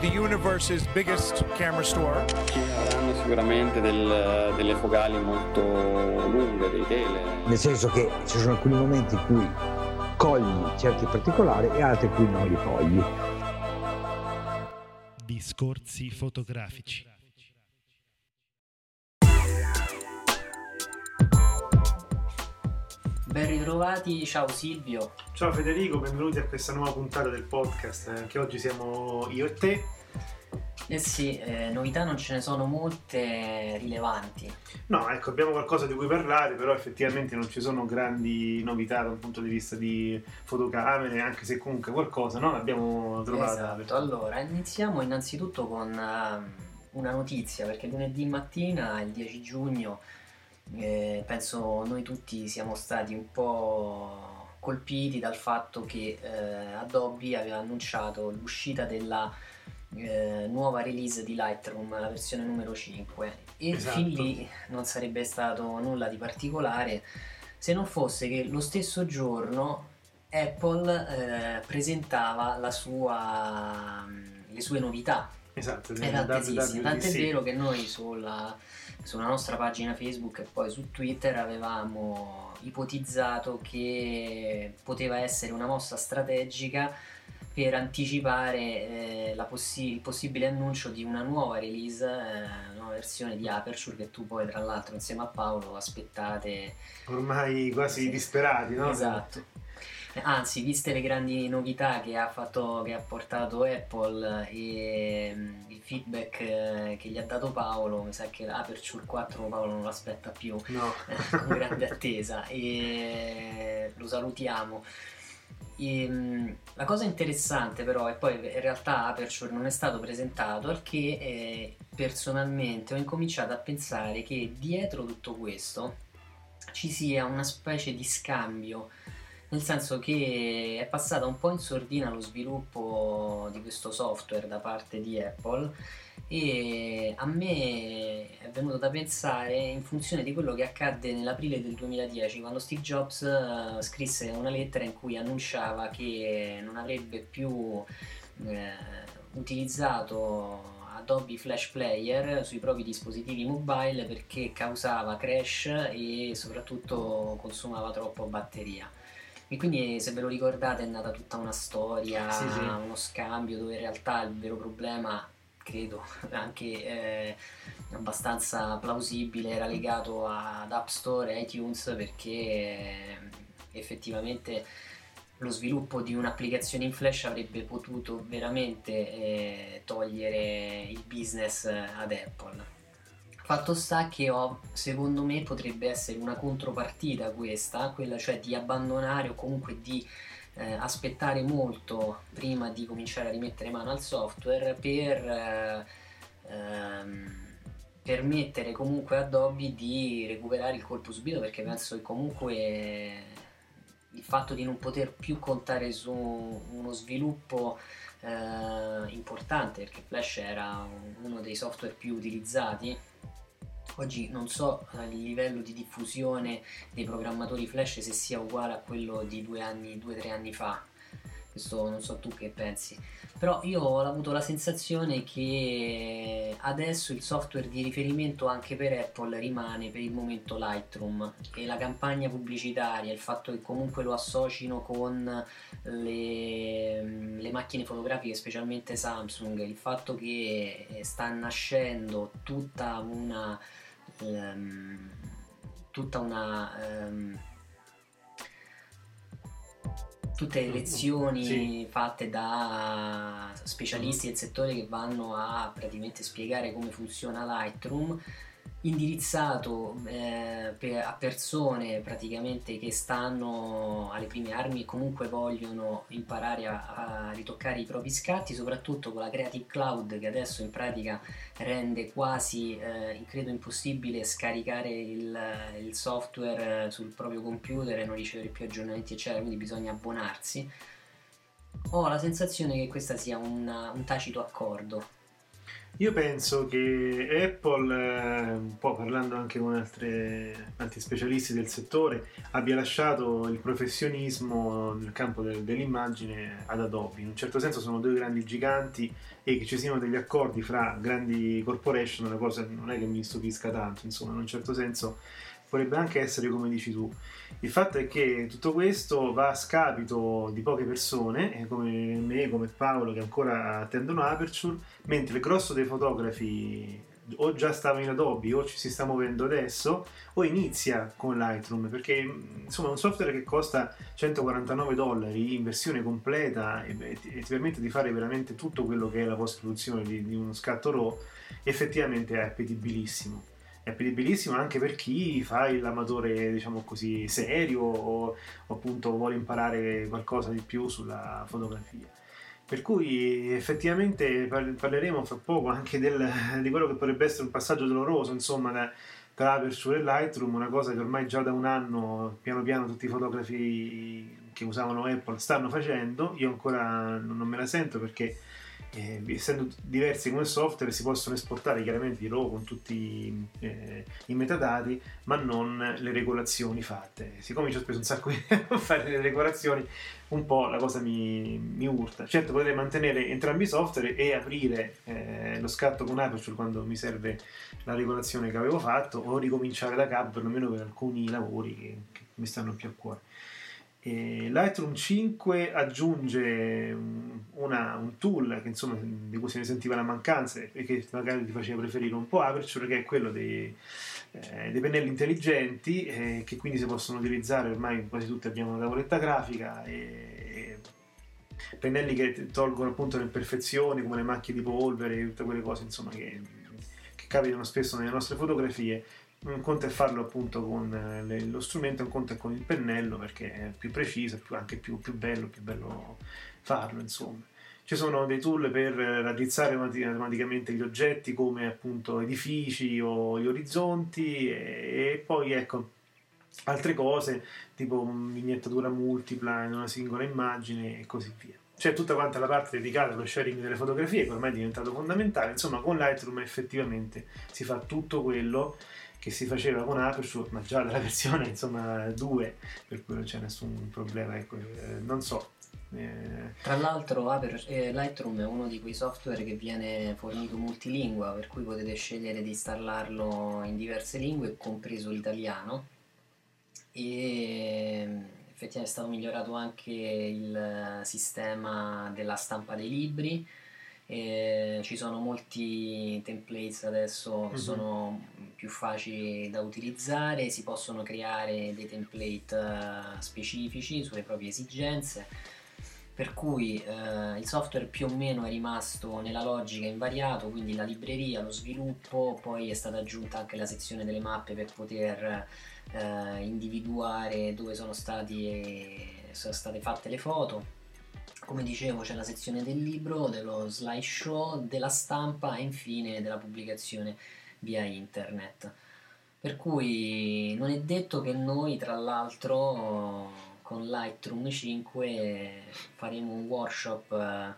The universe's biggest camera store. Ci avranno sicuramente del- delle focali molto lunghe, dei tele. nel senso che ci sono alcuni momenti in cui cogli certi particolari e altri in cui non li cogli. Discorsi fotografici. Ben ritrovati, ciao Silvio. Ciao Federico, benvenuti a questa nuova puntata del podcast. Anche oggi siamo io e te. Eh sì, eh, novità non ce ne sono molte rilevanti. No, ecco, abbiamo qualcosa di cui parlare, però effettivamente non ci sono grandi novità da un punto di vista di fotocamere, anche se comunque qualcosa no? l'abbiamo trovata. Esatto, allora iniziamo innanzitutto con ehm, una notizia, perché lunedì mattina, il 10 giugno, eh, penso noi tutti siamo stati un po' colpiti dal fatto che eh, Adobe aveva annunciato l'uscita della eh, nuova release di Lightroom, la versione numero 5 e Esatto. fin lì non sarebbe stato nulla di particolare se non fosse che lo stesso giorno Apple eh, presentava la sua, le sue novità. Esatto, era attesissimo, tant'è vero che noi sulla, sulla nostra pagina Facebook e poi su Twitter avevamo ipotizzato che poteva essere una mossa strategica per anticipare eh, la possi- il possibile annuncio di una nuova release, eh, una nuova versione di Aperture che tu poi tra l'altro insieme a Paolo aspettate Ormai quasi Sì. disperati, no? Esatto. Anzi, viste le grandi novità che ha, fatto, che ha portato Apple e mm, il feedback eh, che gli ha dato Paolo, mi sa che l'Aperture 4 Paolo non l'aspetta più No. con grande attesa e lo salutiamo. E, mm, la cosa interessante però, e poi in realtà Aperture non è stato presentato, è che eh, personalmente ho incominciato a pensare che dietro tutto questo ci sia una specie di scambio, nel senso che è passata un po' in sordina lo sviluppo di questo software da parte di Apple e a me è venuto da pensare in funzione di quello che accadde nell'aprile del 2010 quando Steve Jobs eh, scrisse una lettera in cui annunciava che non avrebbe più eh, utilizzato Adobe Flash Player sui propri dispositivi mobile perché causava crash e soprattutto consumava troppo batteria. E quindi se ve lo ricordate è nata tutta una storia, Sì, sì. uno scambio dove in realtà il vero problema, credo anche eh, abbastanza plausibile, era legato ad App Store e iTunes perché eh, effettivamente lo sviluppo di un'applicazione in Flash avrebbe potuto veramente eh, togliere il business ad Apple. Fatto sta che ho, secondo me potrebbe essere una contropartita questa, quella cioè di abbandonare o comunque di eh, aspettare molto prima di cominciare a rimettere mano al software per eh, ehm, permettere comunque a Adobe di recuperare il colpo subito perché penso che comunque il fatto di non poter più contare su uno sviluppo eh, importante perché Flash era un- uno dei software più utilizzati oggi non so il livello di diffusione dei programmatori Flash se sia uguale a quello di due anni, due tre anni fa. Questo non so tu che pensi. Però io ho avuto la sensazione che adesso il software di riferimento anche per Apple rimane per il momento Lightroom. E la campagna pubblicitaria, il fatto che comunque lo associno con le, le macchine fotografiche, specialmente Samsung, il fatto che sta nascendo tutta una ehm, tutta una ehm, tutte le lezioni Sì. fatte da specialisti del settore che vanno a praticamente spiegare come funziona Lightroom indirizzato eh, a persone praticamente che stanno alle prime armi e comunque vogliono imparare a, a ritoccare i propri scatti, soprattutto con la Creative Cloud che adesso in pratica rende quasi, eh, credo impossibile scaricare il, il software sul proprio computer e non ricevere più aggiornamenti eccetera, quindi bisogna abbonarsi. Ho la sensazione che questa sia una- un tacito accordo Io penso che Apple, eh, un po' parlando anche con altre- altri specialisti del settore, abbia lasciato il professionismo nel campo del- dell'immagine ad Adobe. In un certo senso sono due grandi giganti e che ci siano degli accordi fra grandi corporation, una cosa non è che mi stupisca tanto, insomma, in un certo senso potrebbe anche essere come dici tu. Il fatto è che tutto questo va a scapito di poche persone, eh, come me, come Paolo, che ancora attendono Aperture, mentre il grosso dei fotografi o già stava in Adobe o ci si sta muovendo adesso o inizia con Lightroom perché mh, insomma è un software che costa 149 dollari in versione completa e, e ti permette di fare veramente tutto quello che è la post produzione di, di uno scatto RAW effettivamente è appetibilissimo è appetibilissimo anche per chi fa l'amatore diciamo così serio o, o appunto vuole imparare qualcosa di più sulla fotografia per cui effettivamente par- parleremo fra poco anche del- di quello che potrebbe essere un passaggio doloroso, insomma, da- tra Aperture e Lightroom, una cosa che ormai già da un anno piano piano tutti i fotografi che usavano Apple stanno facendo. Io ancora non me la sento perché eh, essendo diversi come software si possono esportare chiaramente i RAW con tutti eh, i metadati, ma non le regolazioni fatte. Siccome ci ho speso un sacco di tempo a fare le regolazioni, un po' la cosa mi, mi urta. Certo potrei mantenere entrambi i software e aprire eh, lo scatto con Aperture quando mi serve la regolazione che avevo fatto o ricominciare da capo perlomeno per alcuni lavori che, che mi stanno più a cuore. E Lightroom 5 aggiunge un- una- un tool che, insomma, di cui se ne sentiva la mancanza e che magari ti faceva preferire un po' Aperture che è quello dei, eh, dei pennelli intelligenti eh, che quindi si possono utilizzare ormai quasi tutti. Abbiamo una tavoletta grafica e pennelli che tolgono appunto le imperfezioni come le macchie di polvere e tutte quelle cose insomma che, che capitano spesso nelle nostre fotografie un conto è farlo appunto con eh, le- lo strumento, un conto è con il pennello perché è più preciso, è più- anche più, più bello, più bello farlo insomma. Ci sono dei tool per raddrizzare automati- automaticamente gli oggetti come appunto edifici o gli orizzonti e, e poi ecco altre cose tipo vignettatura multipla in una singola immagine e così via. C'è tutta quanta la parte dedicata allo sharing delle fotografie che ormai è diventato fondamentale, insomma con Lightroom effettivamente si fa tutto quello che si faceva con Aperture, ma già dalla versione insomma 2, per cui non c'è nessun problema, ecco, eh, non so. eh, Tra l'altro Aper- eh, Lightroom è uno di quei software che viene fornito multilingua, per cui potete scegliere di installarlo in diverse lingue, compreso l'italiano. E mm, effettivamente è stato migliorato anche il sistema della stampa dei libri. E ci sono molti templates adesso che Mhm. sono più facili da utilizzare, si possono creare dei template eh, specifici sulle proprie esigenze per cui eh, il software più o meno è rimasto nella logica invariato, quindi la libreria, lo sviluppo, poi è stata aggiunta anche la sezione delle mappe per poter eh, individuare dove sono, stati, sono state fatte le foto. Come dicevo c'è la sezione del libro, dello slideshow, della stampa e infine della pubblicazione via internet. Per cui non è detto che noi tra l'altro con Lightroom 5 faremo un workshop eh,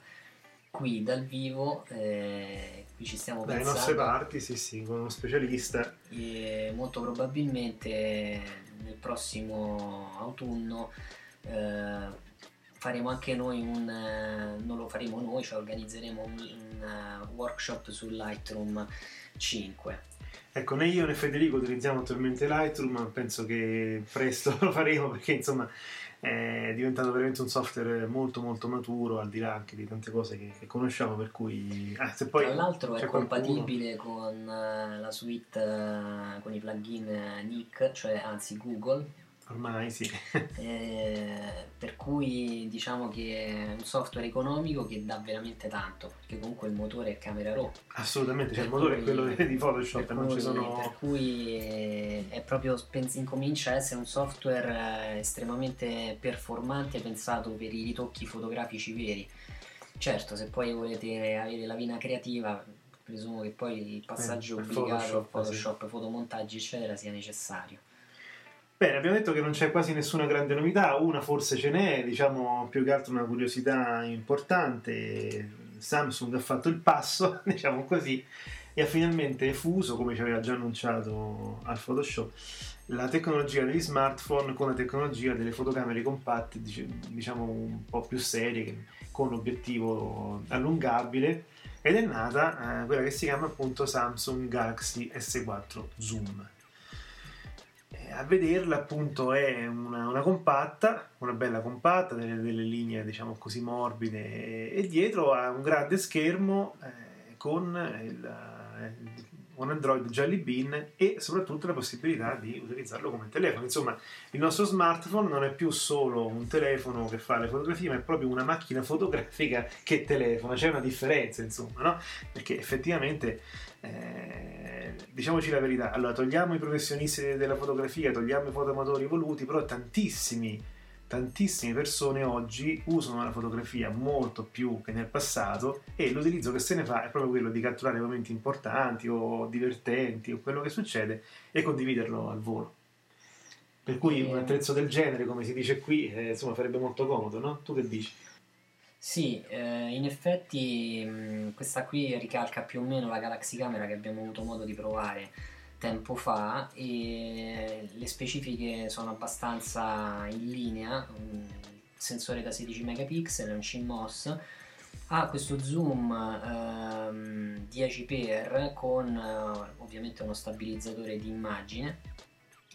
qui dal vivo, eh, qui ci stiamo dalle pensando nostre parti, sì sì, con uno specialista. e molto probabilmente nel prossimo autunno eh, faremo anche noi un eh, non lo faremo noi, cioè organizzeremo un, un, eh, workshop su Lightroom 5. Ecco, né io né Federico utilizziamo attualmente Lightroom, ma penso che presto lo faremo perché insomma è diventato veramente un software molto molto maturo, al di là anche di tante cose che, che conosciamo, per cui... ah, se poi Tra l'altro è c'è qualcuno- compatibile con la suite, con i plugin Nick, cioè anzi Google, Ormai sì. Eh, per cui diciamo che è un software economico che dà veramente tanto, perché comunque il motore è camera raw. Assolutamente, cioè il motore cui- è quello di Photoshop, non cui, ci sono... per cui eh, è proprio incomincia a essere un software eh, estremamente performante pensato per i ritocchi fotografici veri. Certo, se poi volete avere la vena creativa, presumo che poi il passaggio per obbligato Photoshop, Photoshop, fotomontaggi eccetera sia necessario. Bene, abbiamo detto che non c'è quasi nessuna grande novità, una forse ce n'è, diciamo più che altro una curiosità importante. Samsung ha fatto il passo, diciamo così, e ha finalmente fuso, come ci aveva già annunciato al Photoshop, la tecnologia degli smartphone con la tecnologia delle fotocamere compatte, dic- diciamo un po' più serie, con obiettivo allungabile, ed è nata eh, quella che si chiama appunto Samsung Galaxy S4 Zoom. Eh, A vederla appunto è una, una compatta, una bella compatta, delle, delle linee diciamo così morbide e, e dietro ha un grande schermo eh, con il, eh, un Android Jelly Bean e soprattutto la possibilità di utilizzarlo come telefono. Insomma, il nostro smartphone non è più solo un telefono che fa le fotografie, ma è proprio una macchina fotografica che telefona. C'è una differenza, insomma, no? Perché effettivamente eh, diciamoci la verità, allora togliamo i professionisti della fotografia, togliamo i fotoamatori evoluti, però tantissimi, tantissime persone oggi usano la fotografia molto più che nel passato e l'utilizzo che se ne fa è proprio quello di catturare momenti importanti o divertenti o quello che succede e condividerlo al volo. Per cui un attrezzo del genere, come si dice qui, eh, insomma farebbe molto comodo, no? Tu che dici? Sì, eh, in effetti mh, questa qui ricalca più o meno la Galaxy Camera che abbiamo avuto modo di provare tempo fa e le specifiche sono abbastanza in linea, un sensore da 16 megapixel, un CMOS, ha questo zoom ehm, 10x con eh, ovviamente uno stabilizzatore di immagine.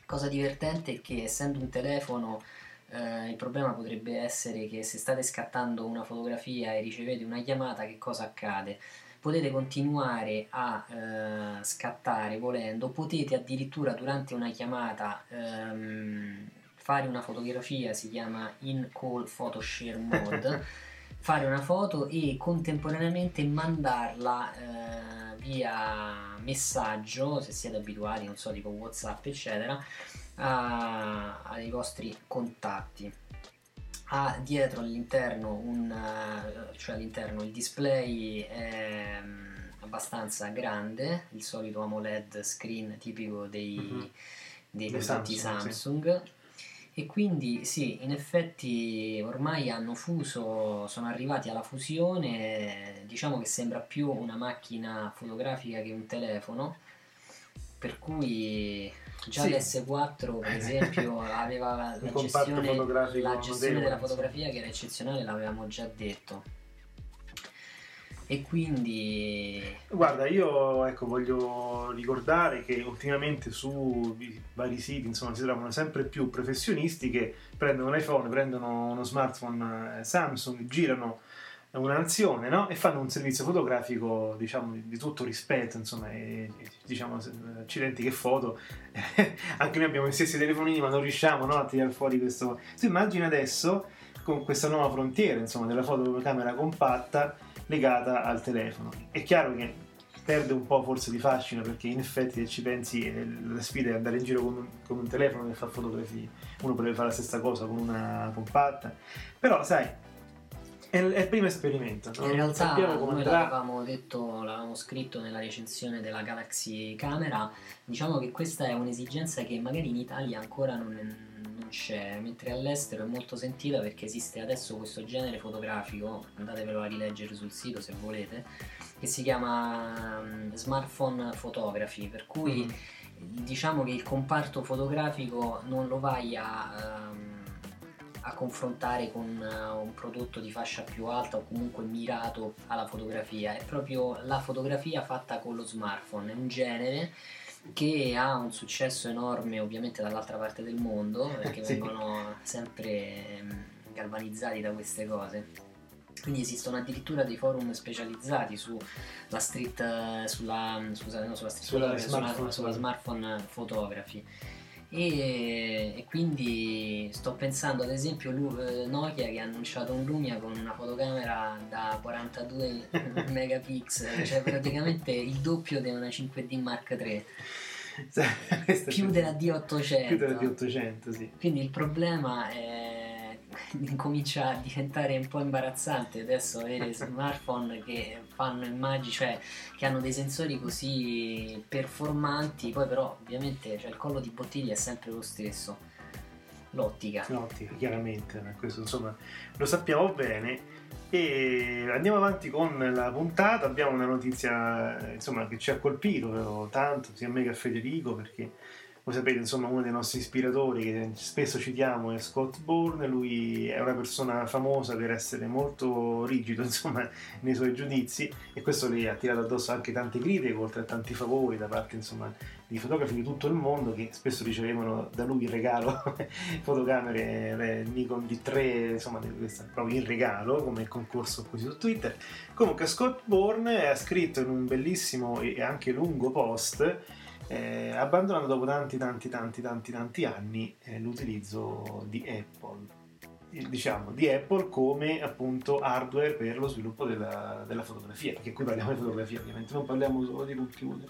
Cosa divertente è che essendo un telefono eh, il problema potrebbe essere che se state scattando una fotografia e ricevete una chiamata, che cosa accade? Potete continuare a eh, scattare volendo, potete addirittura durante una chiamata ehm, fare una fotografia, si chiama in call photo share mode, fare una foto e contemporaneamente mandarla eh, via messaggio, se siete abituati, non so, tipo WhatsApp, eccetera, a- ai vostri contatti. Ha dietro all'interno un eh, cioè all'interno il display è mm, abbastanza grande, il solito AMOLED screen tipico dei, Mhm. dei prodotti Samsung, sì. Samsung. E quindi sì, in effetti ormai hanno fuso, sono arrivati alla fusione, diciamo che sembra più una macchina fotografica che un telefono, per cui già Sì. l'S4 per esempio aveva la, gestione, la gestione della fotografia che era eccezionale, l'avevamo già detto. E quindi Guarda, io ecco, voglio ricordare che ultimamente su vari siti insomma, si trovano sempre più professionisti che prendono un iPhone, prendono uno smartphone eh, Samsung, girano una nazione no? e fanno un servizio fotografico diciamo, di, tutto rispetto, insomma, e, e, diciamo, se- accidenti che foto. Anche noi abbiamo gli stessi telefonini ma non riusciamo no, a tirare fuori questo... Tu immagini adesso con questa nuova frontiera insomma, della fotocamera compatta legata al telefono. È chiaro che perde un po' forse di fascino perché in effetti se ci pensi eh, la sfida è andare in giro con un, con un telefono che fa fotografie, uno potrebbe fare la stessa cosa con una compatta, però sai, è, il primo esperimento, In realtà come noi l'avevamo detto, l'avevamo scritto nella recensione della Galaxy Camera, diciamo che questa è un'esigenza che magari in Italia ancora non, non c'è, mentre all'estero è molto sentita perché esiste adesso questo genere fotografico, andatevelo a rileggere sul sito se volete, che si chiama mm, smartphone photography, per cui Mhm. diciamo che il comparto fotografico non lo vai a, ehm, a confrontare con eh, un prodotto di fascia più alta o comunque mirato alla fotografia, è proprio la fotografia fatta con lo smartphone, è un genere che ha un successo enorme ovviamente dall'altra parte del mondo perché Sì. vengono sempre ehm, galvanizzati da queste cose. Quindi esistono addirittura dei forum specializzati sulla street, eh, sulla, scusa, no, sulla street Sulla sulla- smartphone sulla smartphone photography E, e quindi sto pensando ad esempio Lu- eh, Nokia che ha annunciato un Lumia con una fotocamera da 42 megapixel, cioè praticamente il doppio di una 5D Mark III. più della D800. Più della D800, sì. Quindi il problema è comincia a diventare un po' imbarazzante adesso avere smartphone che fanno immagini, cioè che hanno dei sensori così performanti, poi però ovviamente cioè, il collo di bottiglia è sempre lo stesso. L'ottica. L'ottica, chiaramente, questo insomma lo sappiamo bene. E andiamo avanti con la puntata. Abbiamo una notizia insomma, che ci ha colpito tanto, sia a me che a Federico, perché voi sapete, insomma, uno dei nostri ispiratori che spesso citiamo è Scott Bourne, lui è una persona famosa per essere molto rigido, insomma, nei suoi giudizi e questo gli ha tirato addosso anche tante critiche, oltre a tanti favori da parte, insomma, di fotografi di tutto il mondo che spesso ricevevano da lui in regalo fotocamere Nikon D3, insomma, proprio in regalo come concorso qui su Twitter. Comunque Scott Bourne ha scritto in un bellissimo e anche lungo post eh, abbandonando dopo tanti tanti tanti tanti tanti anni eh, l'utilizzo di Apple. Diciamo di Apple come appunto hardware per lo sviluppo della, della fotografia perché qui parliamo di fotografia ovviamente non parliamo solo di computer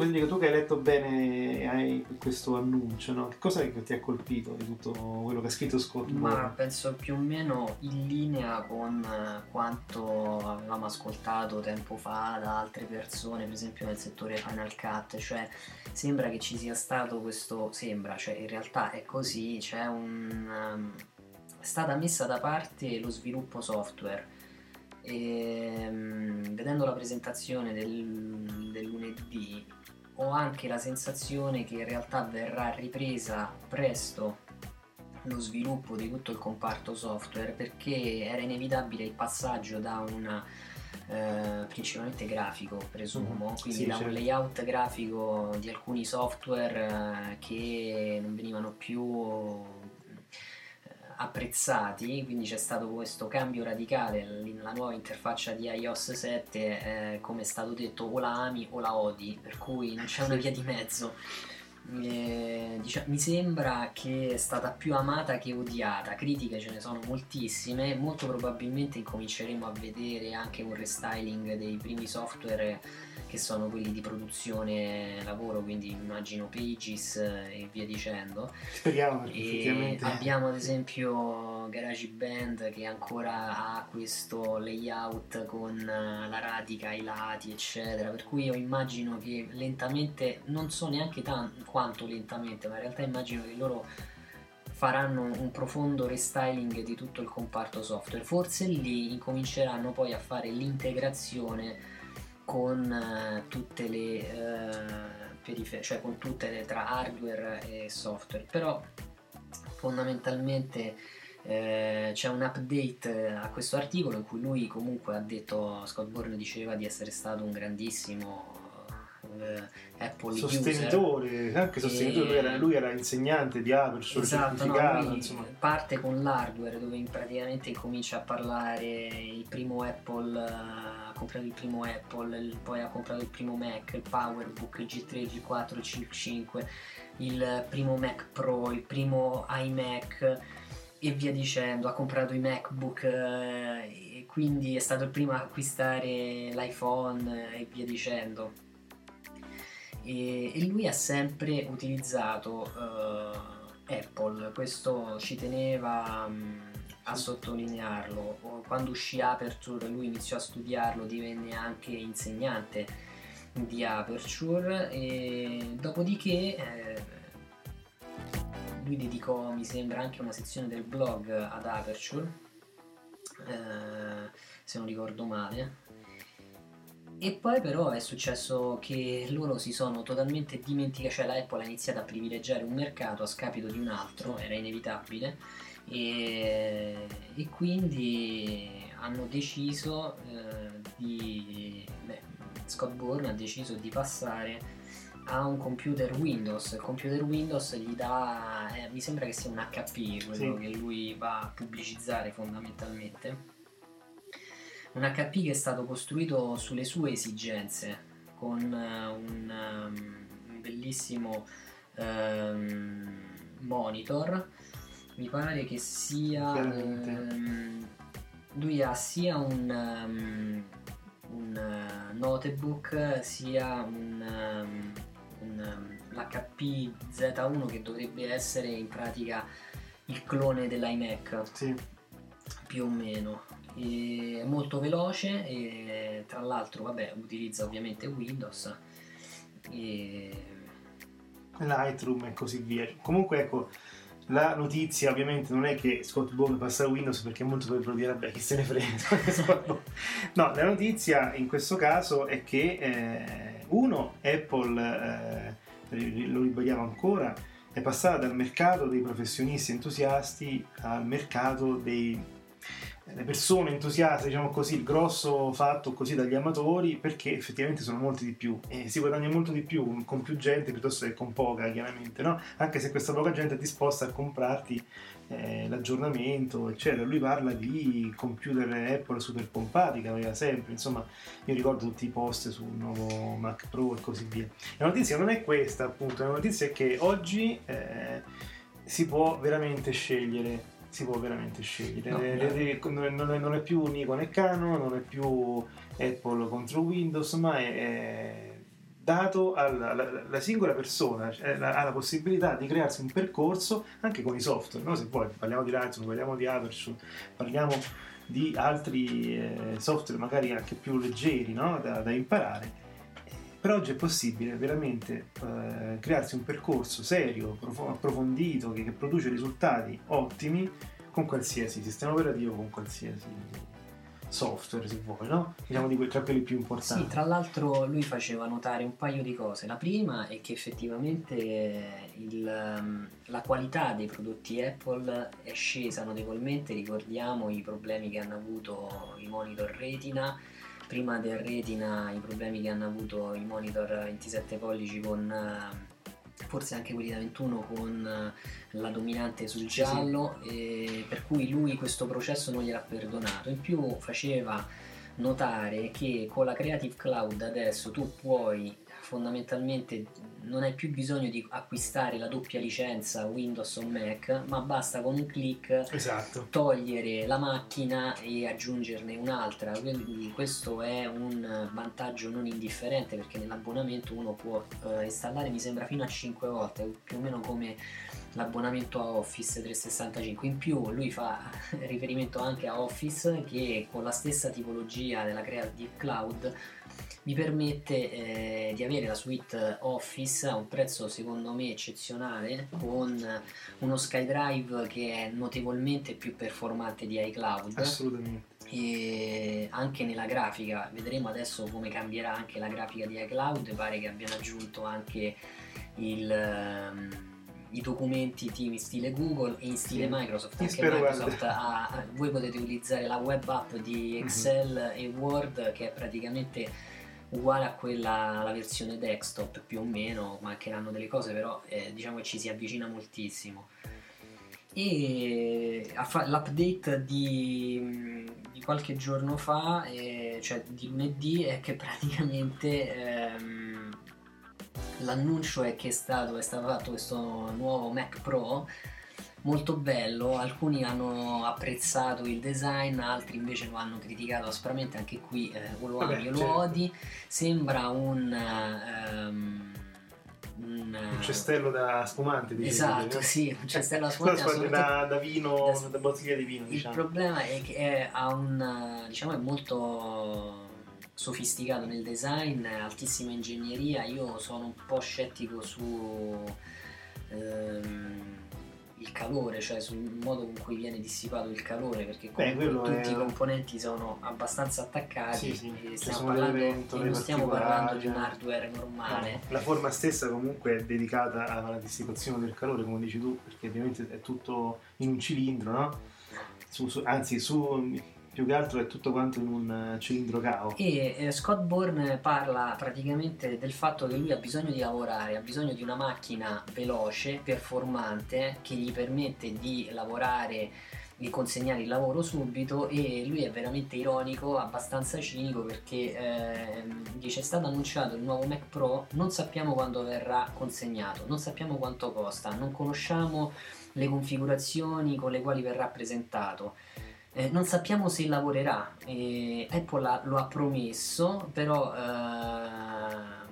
Federico, tu che hai letto bene hai questo annuncio, no? che cosa ti ha colpito di tutto quello che ha scritto Scott? Ma penso più o meno in linea con quanto avevamo ascoltato tempo fa da altre persone, per esempio nel settore Final Cut, cioè sembra che ci sia stato questo, sembra, cioè in realtà è così, c'è un... Um, è stata messa da parte lo sviluppo software e um, vedendo la presentazione del, del lunedì ho anche la sensazione che in realtà verrà ripresa presto lo sviluppo di tutto il comparto software perché era inevitabile il passaggio da una eh, principalmente grafico presumo mm, quindi sì, da certo. un layout grafico di alcuni software eh, che non venivano più apprezzati, quindi c'è stato questo cambio radicale nella nuova interfaccia di iOS 7, eh, come è stato detto o la ami o la odi, per cui non c'è una via di mezzo. Eh, diciamo, mi sembra che è stata più amata che odiata, critiche ce ne sono moltissime, molto probabilmente incominceremo a vedere anche un restyling dei primi software che sono quelli di produzione lavoro, quindi immagino Pages e via dicendo. Speriamo e abbiamo ad esempio GarageBand che ancora ha questo layout con la radica ai lati, eccetera. Per cui io immagino che lentamente, non so neanche tanto quanto lentamente, ma in realtà immagino che loro faranno un profondo restyling di tutto il comparto software. Forse lì incominceranno poi a fare l'integrazione con uh, tutte le uh, periferie, cioè con tutte le tra hardware e software, però fondamentalmente eh, c'è un update a questo articolo in cui lui comunque ha detto, Scott Bourne diceva di essere stato un grandissimo eh, Apple sostenitore, user. anche sostenitore, lui era, lui, era, insegnante di Aperture, esatto, no, parte con l'hardware dove praticamente incomincia a parlare il primo Apple, uh, ha comprato il primo Apple, poi ha comprato il primo Mac, il PowerBook, il G3, G4, il 5, il primo Mac Pro, il primo iMac e via dicendo, ha comprato i MacBook eh, e quindi è stato il primo a acquistare l'iPhone e via dicendo e, e lui ha sempre utilizzato uh, Apple, questo ci teneva um, a sottolinearlo. Quando uscì Aperture lui iniziò a studiarlo, divenne anche insegnante di Aperture e dopodiché eh, lui dedicò, mi sembra, anche una sezione del blog ad Aperture, eh, se non ricordo male e poi però è successo che loro si sono totalmente dimenticati, cioè la Apple ha iniziato a privilegiare un mercato a scapito di un altro, era inevitabile, e, e quindi hanno deciso eh, di... Beh, Scott Bourne ha deciso di passare a un computer Windows. Il computer Windows gli dà, eh, mi sembra che sia un HP quello sì. che lui va a pubblicizzare fondamentalmente un HP che è stato costruito sulle sue esigenze, con uh, un, um, bellissimo ehm, monitor. Mi pare che sia. Ehm, lui ha sia un, un eh, notebook sia un, l'HP Z1 che dovrebbe essere in pratica il clone dell'iMac Sì. più o meno. È molto veloce e tra l'altro vabbè utilizza ovviamente Windows e Lightroom e così via. Comunque ecco, la notizia ovviamente non è che Scott Bone passa a Windows perché molto dovrebbero dire vabbè chi se ne frega. no, la notizia in questo caso è che eh, uno, Apple, eh, lo ribadiamo ancora, è passata dal mercato dei professionisti entusiasti al mercato dei le persone entusiaste, diciamo così, il grosso fatto così dagli amatori perché effettivamente sono molti di più e si guadagna molto di più con più gente piuttosto che con poca, chiaramente, no? Anche se questa poca gente è disposta a comprarti eh, l'aggiornamento, eccetera. Lui parla di computer Apple super pompati che aveva sempre, insomma, io ricordo tutti i post sul nuovo Mac Pro e così via. La notizia non è questa, appunto, la notizia è che oggi eh, si può veramente scegliere si può veramente scegliere. No, Le- no. le- non, è, più Nikon e Canon, non è più Apple contro Windows, ma è, è dato alla, singola persona, cioè, la- ha la possibilità di crearsi un percorso anche con i software, no? se vuoi, parliamo di Lightroom, parliamo di Aperture, parliamo di altri eh, software magari anche più leggeri no? da, da imparare. Per oggi è possibile veramente eh, crearsi un percorso serio, profo- approfondito, che, che produce risultati ottimi con qualsiasi sistema operativo, con qualsiasi software, se vuoi, no? Diciamo di que- tra quelli più importanti. Sì, tra l'altro lui faceva notare un paio di cose. La prima è che effettivamente il, ehm, la qualità dei prodotti Apple è scesa notevolmente, ricordiamo i problemi che hanno avuto i monitor Retina, prima del Retina i problemi che hanno avuto i monitor 27 pollici con... eh, Forse anche quelli da 21 con eh, la dominante sul Sì, giallo, e per cui lui questo processo non gliel'ha perdonato. In più faceva notare che con la Creative Cloud adesso tu puoi fondamentalmente non hai più bisogno di acquistare la doppia licenza Windows o Mac, ma basta con un clic Esatto. togliere la macchina e aggiungerne un'altra. Quindi questo è un vantaggio non indifferente perché nell'abbonamento uno può eh, installare mi sembra fino a 5 volte, più o meno come l'abbonamento a Office 365. In più lui fa riferimento anche a Office che con la stessa tipologia della Creative Cloud mi permette eh, di avere la suite Office a un prezzo secondo me eccezionale con uno SkyDrive che è notevolmente più performante di iCloud Assolutamente. e anche nella grafica vedremo adesso come cambierà anche la grafica di iCloud pare che abbiano aggiunto anche il, ehm, i documenti in stile Google e in stile Sì. Microsoft anche Microsoft ha- voi potete utilizzare la web app di Mhm. Excel e Word che è praticamente uguale a quella la versione desktop più o meno mancheranno delle cose però eh, diciamo che ci si avvicina moltissimo. E a fa- l'update di, di qualche giorno fa eh, cioè di lunedì è che praticamente ehm, l'annuncio è che è stato, è stato fatto questo nuovo Mac Pro molto bello, alcuni hanno apprezzato il design, altri invece lo hanno criticato aspramente, anche qui eh, o lo ami o lo certo. odi, sembra un... ehm, un, Un cestello da spumante, dicevi, Esatto, no? sì, un cestello da spumante, da, da vino, da- da bottiglia di vino, il diciamo. problema è che è, ha un diciamo è molto sofisticato nel design, altissima ingegneria. Io sono un po' scettico su ehm, il calore, cioè sul modo con cui viene dissipato il calore, perché comunque quello tutti è- i componenti sono abbastanza attaccati Sì, sì, stiamo parlando, non stiamo parlando di un particolari. hardware normale. No, La forma stessa comunque è dedicata alla dissipazione del calore, come dici tu, perché ovviamente è tutto in un cilindro, no? Su- su- anzi, su, più che altro è tutto quanto in un eh, cilindro cao. E eh, Scott Bourne parla praticamente del fatto che lui ha bisogno di lavorare, ha bisogno di una macchina veloce, performante, che gli permette di lavorare di consegnare il lavoro subito e lui è veramente ironico, abbastanza cinico perché eh, dice è stato annunciato il nuovo Mac Pro, non sappiamo quando verrà consegnato, non sappiamo quanto costa, non conosciamo le configurazioni con le quali verrà presentato. Eh, non sappiamo se lavorerà, eh, Apple ha, lo ha promesso, però eh,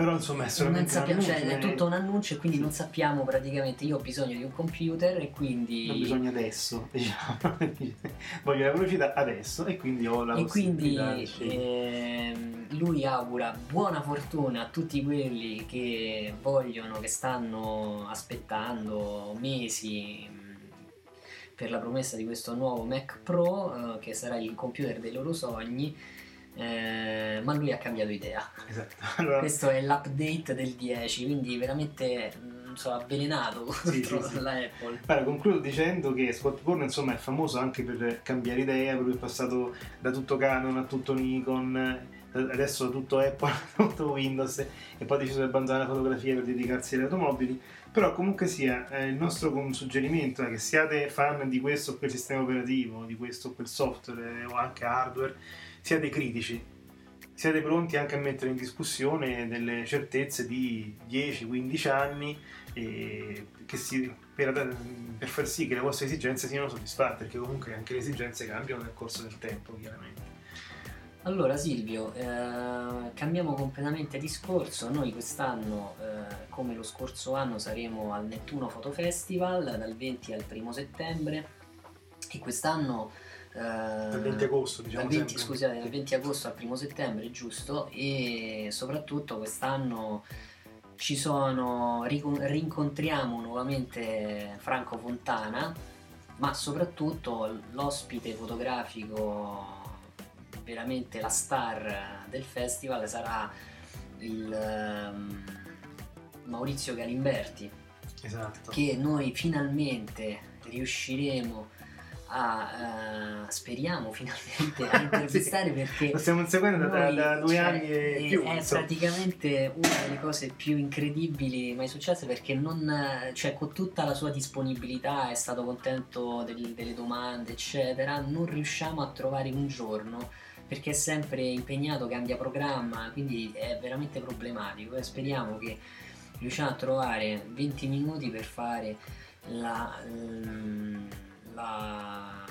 però insomma è solamente non sappiamo, cioè, è tutto un annuncio e quindi non sappiamo praticamente io ho bisogno di un computer e quindi non bisogna adesso diciamo. Voglio la velocità adesso e quindi ho la e quindi ehm, lui augura buona fortuna a tutti quelli che vogliono che stanno aspettando mesi per la promessa di questo nuovo Mac Pro eh, che sarà il computer dei loro sogni eh, ma lui ha cambiato idea esatto allora, questo è l'update del 10 quindi veramente non so avvelenato Sì, contro sì, sì. la Apple Guarda, concludo dicendo che Scott Bourne insomma è famoso anche per cambiare idea, lui è passato da tutto Canon a tutto Nikon, adesso da tutto Apple a tutto Windows e poi ha deciso di abbandonare la fotografia per dedicarsi alle automobili. Però comunque sia, eh, il nostro suggerimento è che siate fan di questo o quel sistema operativo, di questo o quel software eh, o anche hardware, siate critici, siate pronti anche a mettere in discussione delle certezze di 10-15 anni e che si- per, per far sì che le vostre esigenze siano soddisfatte, perché comunque anche le esigenze cambiano nel corso del tempo, chiaramente. Allora Silvio, eh, cambiamo completamente discorso, noi quest'anno eh, come lo scorso anno saremo al Nettuno Photo Festival dal 20 al 1 settembre e quest'anno... eh, Dal 20 agosto, diciamo dal 20, sempre. scusate, dal 20 agosto al 1 settembre, giusto? E soprattutto quest'anno ci sono, rincontriamo nuovamente Franco Fontana, ma soprattutto l'ospite fotografico, veramente la star del festival sarà il ehm, Maurizio Galimberti, Esatto. che noi finalmente riusciremo a, eh, speriamo finalmente a intervistare perché Lo stiamo seguendo da, da due cioè, anni e è- più. È praticamente una delle cose più incredibili mai successe perché non, cioè, con tutta la sua disponibilità è stato contento del- delle domande, eccetera. Non riusciamo a trovare un giorno perché è sempre impegnato, cambia programma, quindi è veramente problematico. E speriamo che riusciamo a trovare 20 minuti per fare la, ehm, la-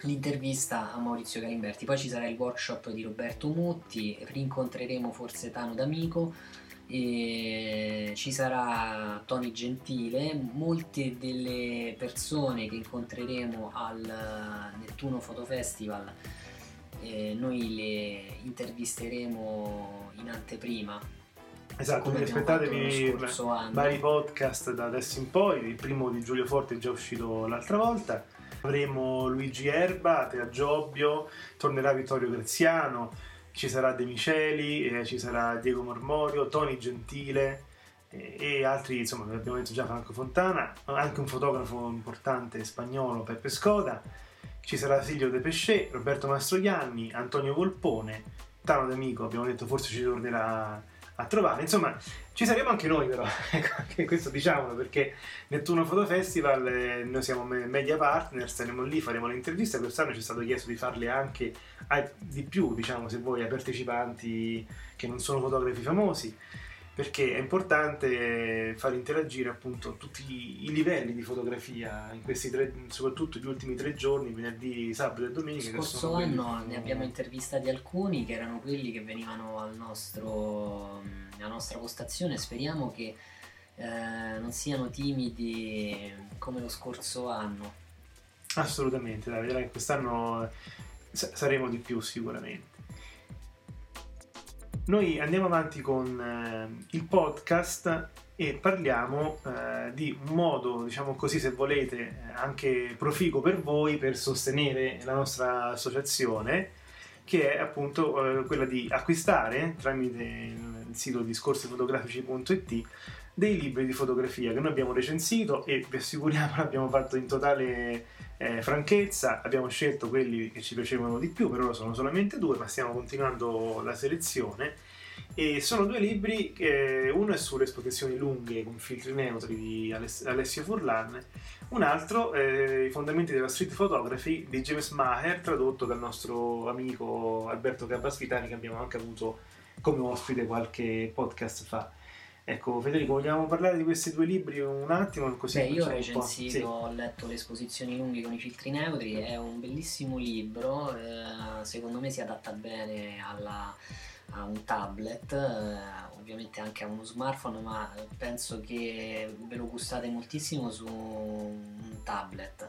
l'intervista a Maurizio Galimberti. Poi ci sarà il workshop di Roberto Mutti, rincontreremo forse Tano D'Amico ci sarà Tony Gentile, molte delle persone che incontreremo al Nettuno Photo Festival eh, noi le intervisteremo in anteprima. Esatto, quindi aspettatevi vari podcast da adesso in poi. Il primo di Giulio Forte è già uscito l'altra volta. Avremo Luigi Erba, Tea Giobbio, tornerà Vittorio Graziano, ci sarà De Miceli, eh, ci sarà Diego Mormorio, Tony Gentile eh, e altri, insomma, abbiamo detto già Franco Fontana, anche un fotografo importante spagnolo, Peppe Scoda. Ci sarà Silvio De Pesce, Roberto Mastroianni, Antonio Volpone, Tano D'Amico, abbiamo detto forse ci tornerà a trovare. Insomma, ci saremo anche noi però, ecco, anche questo diciamolo perché Nettuno Photo Festival, eh, noi siamo me- media partner, saremo lì, faremo le interviste, quest'anno ci è stato chiesto di farle anche di più, diciamo, se vuoi, ai partecipanti che non sono fotografi famosi, perché è importante far interagire appunto tutti i livelli di fotografia in questi tre, soprattutto gli ultimi tre giorni, venerdì, sabato e Lo domenica. che scorso anno ne abbiamo intervistati alcuni che erano quelli che venivano al nostro, alla nostra postazione. Speriamo che eh, non siano timidi come lo scorso anno. Assolutamente, dai, vedrai che quest'anno eh, sa- saremo di più sicuramente. Noi andiamo avanti con eh, il podcast e parliamo eh, di un modo, diciamo così, se volete, anche proficuo per voi per sostenere la nostra associazione, che è appunto eh, quella di acquistare tramite il sito discorsifotografici.it dei libri di fotografia che noi abbiamo recensito e vi assicuriamo l'abbiamo fatto in totale eh, franchezza, abbiamo scelto quelli che ci piacevano di più, per ora sono solamente due, ma stiamo continuando la selezione E sono due libri, che, uno è sulle esposizioni lunghe con filtri neutri di Alessio Furlan, un altro è I fondamenti della street photography di James Maher, tradotto dal nostro amico Alberto Capasvitani che abbiamo anche avuto come ospite qualche podcast fa. Ecco, Federico, vogliamo parlare di questi due libri un attimo? Così Beh, io ho recensito, sì. ho letto Le esposizioni lunghe con i filtri neutri, è un bellissimo libro, eh, secondo me si adatta bene alla, a un tablet, eh, ovviamente anche a uno smartphone, ma penso che ve lo gustate moltissimo su un tablet.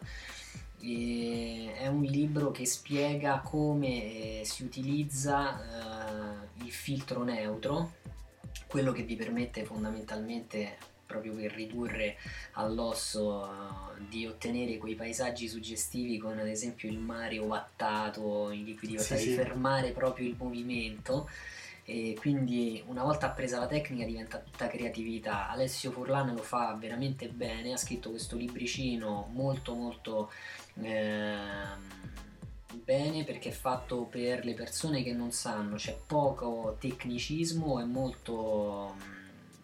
E è un libro che spiega come eh, si utilizza eh, il filtro neutro quello che vi permette fondamentalmente proprio per ridurre all'osso uh, di ottenere quei paesaggi suggestivi con ad esempio il mare ovattato, i liquidi sì, sì. fermare proprio il movimento e quindi una volta appresa la tecnica diventa tutta creatività. Alessio Furlan lo fa veramente bene, ha scritto questo libricino molto molto eh, bene perché è fatto per le persone che non sanno, c'è poco tecnicismo, è molto mm,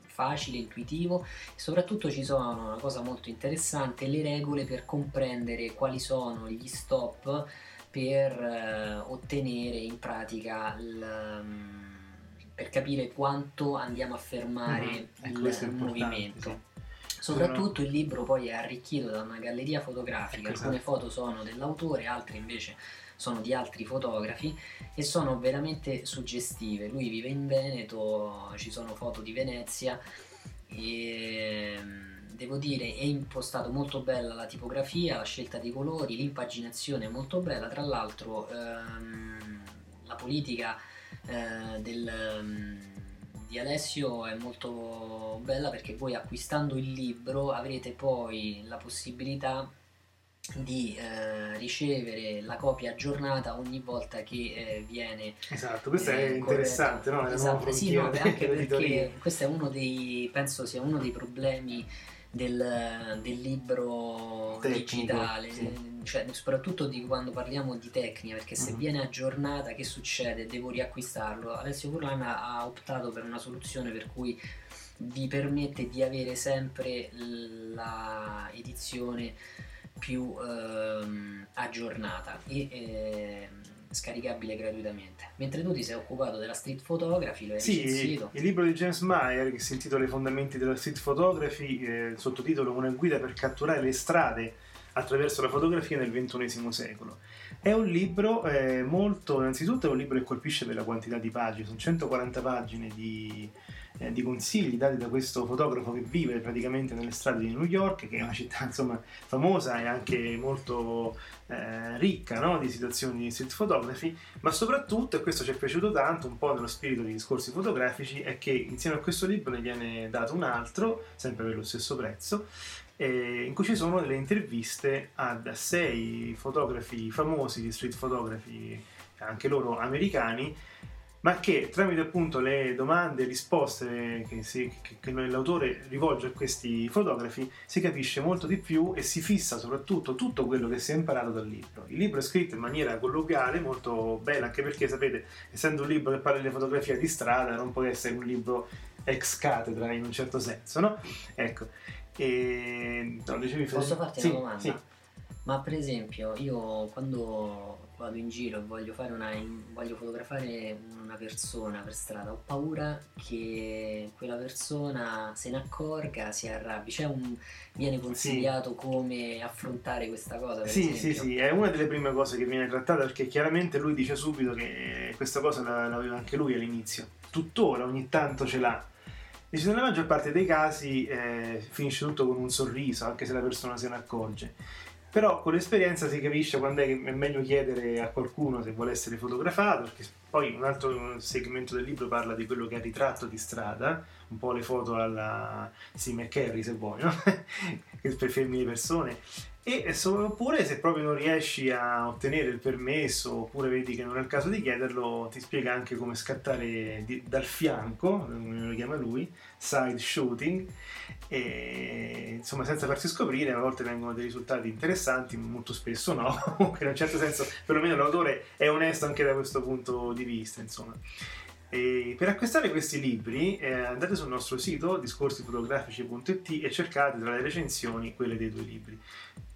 facile, intuitivo e soprattutto ci sono una cosa molto interessante, le regole per comprendere quali sono gli stop per eh, ottenere in pratica il, um, per capire quanto andiamo a fermare mm-hmm. il movimento. Sì. Soprattutto il libro poi è arricchito da una galleria fotografica, ecco, alcune esatto. foto sono dell'autore, altre invece sono di altri fotografi e sono veramente suggestive. Lui vive in Veneto, ci sono foto di Venezia e ehm, devo dire è impostato molto bella la tipografia, la scelta dei colori, l'impaginazione è molto bella, tra l'altro ehm, la politica eh, del, ehm, di Alessio è molto bella perché voi acquistando il libro avrete poi la possibilità di eh, ricevere la copia aggiornata ogni volta che eh, viene esatto questo eh, è interessante no? esatto, sì, no, anche perché questo è uno dei penso sia uno dei problemi del, del libro Tecnico, digitale sì. Cioè, soprattutto di quando parliamo di tecnica perché se uh-huh. viene aggiornata che succede devo riacquistarlo Alessio Curlana ha optato per una soluzione per cui vi permette di avere sempre la edizione più ehm, aggiornata e eh, scaricabile gratuitamente. Mentre tu ti sei occupato della street photography, lo hai sì, recensito. il libro di James Meyer che si intitola I fondamenti della street photography, eh, il sottotitolo Una guida per catturare le strade attraverso la fotografia nel XXI secolo. È un libro eh, molto, innanzitutto è un libro che colpisce per la quantità di pagine, sono 140 pagine di eh, di consigli dati da questo fotografo che vive praticamente nelle strade di New York, che è una città insomma famosa e anche molto eh, ricca no? di situazioni di street photography, ma soprattutto, e questo ci è piaciuto tanto, un po' nello spirito dei discorsi fotografici, è che insieme a questo libro ne viene dato un altro, sempre per lo stesso prezzo, eh, in cui ci sono delle interviste a sei fotografi famosi street photography, anche loro americani, ma che tramite appunto le domande e risposte che, si, che, che l'autore rivolge a questi fotografi si capisce molto di più e si fissa soprattutto tutto quello che si è imparato dal libro. Il libro è scritto in maniera colloquiale, molto bella, anche perché sapete, essendo un libro che parla di fotografia di strada, non può essere un libro ex cattedra in un certo senso, no? Ecco. E... No, Posso farti sì, una domanda? Sì. Ma per esempio, io quando vado in giro e voglio, una, voglio fotografare una persona per strada, ho paura che quella persona se ne accorga, si arrabbi. C'è un, viene consigliato sì. come affrontare questa cosa? sì, esempio? sì, sì, è una delle prime cose che viene trattata perché chiaramente lui dice subito che questa cosa l'aveva anche lui all'inizio. Tuttora ogni tanto ce l'ha. Dice, nella maggior parte dei casi eh, finisce tutto con un sorriso, anche se la persona se ne accorge. Però con l'esperienza si capisce quando è, è meglio chiedere a qualcuno se vuole essere fotografato, perché poi un altro segmento del libro parla di quello che il ritratto di strada, un po' le foto alla sì, McCarry se vuoi, no? per femmine persone. E oppure se proprio non riesci a ottenere il permesso oppure vedi che non è il caso di chiederlo, ti spiega anche come scattare di, dal fianco, come lo chiama lui, side shooting, e insomma senza farsi scoprire a volte vengono dei risultati interessanti molto spesso no. Comunque in un certo senso perlomeno l'autore è onesto anche da questo punto di vista insomma. E per acquistare questi libri eh, andate sul nostro sito discorsifotografici.it e cercate tra le recensioni quelle dei due libri.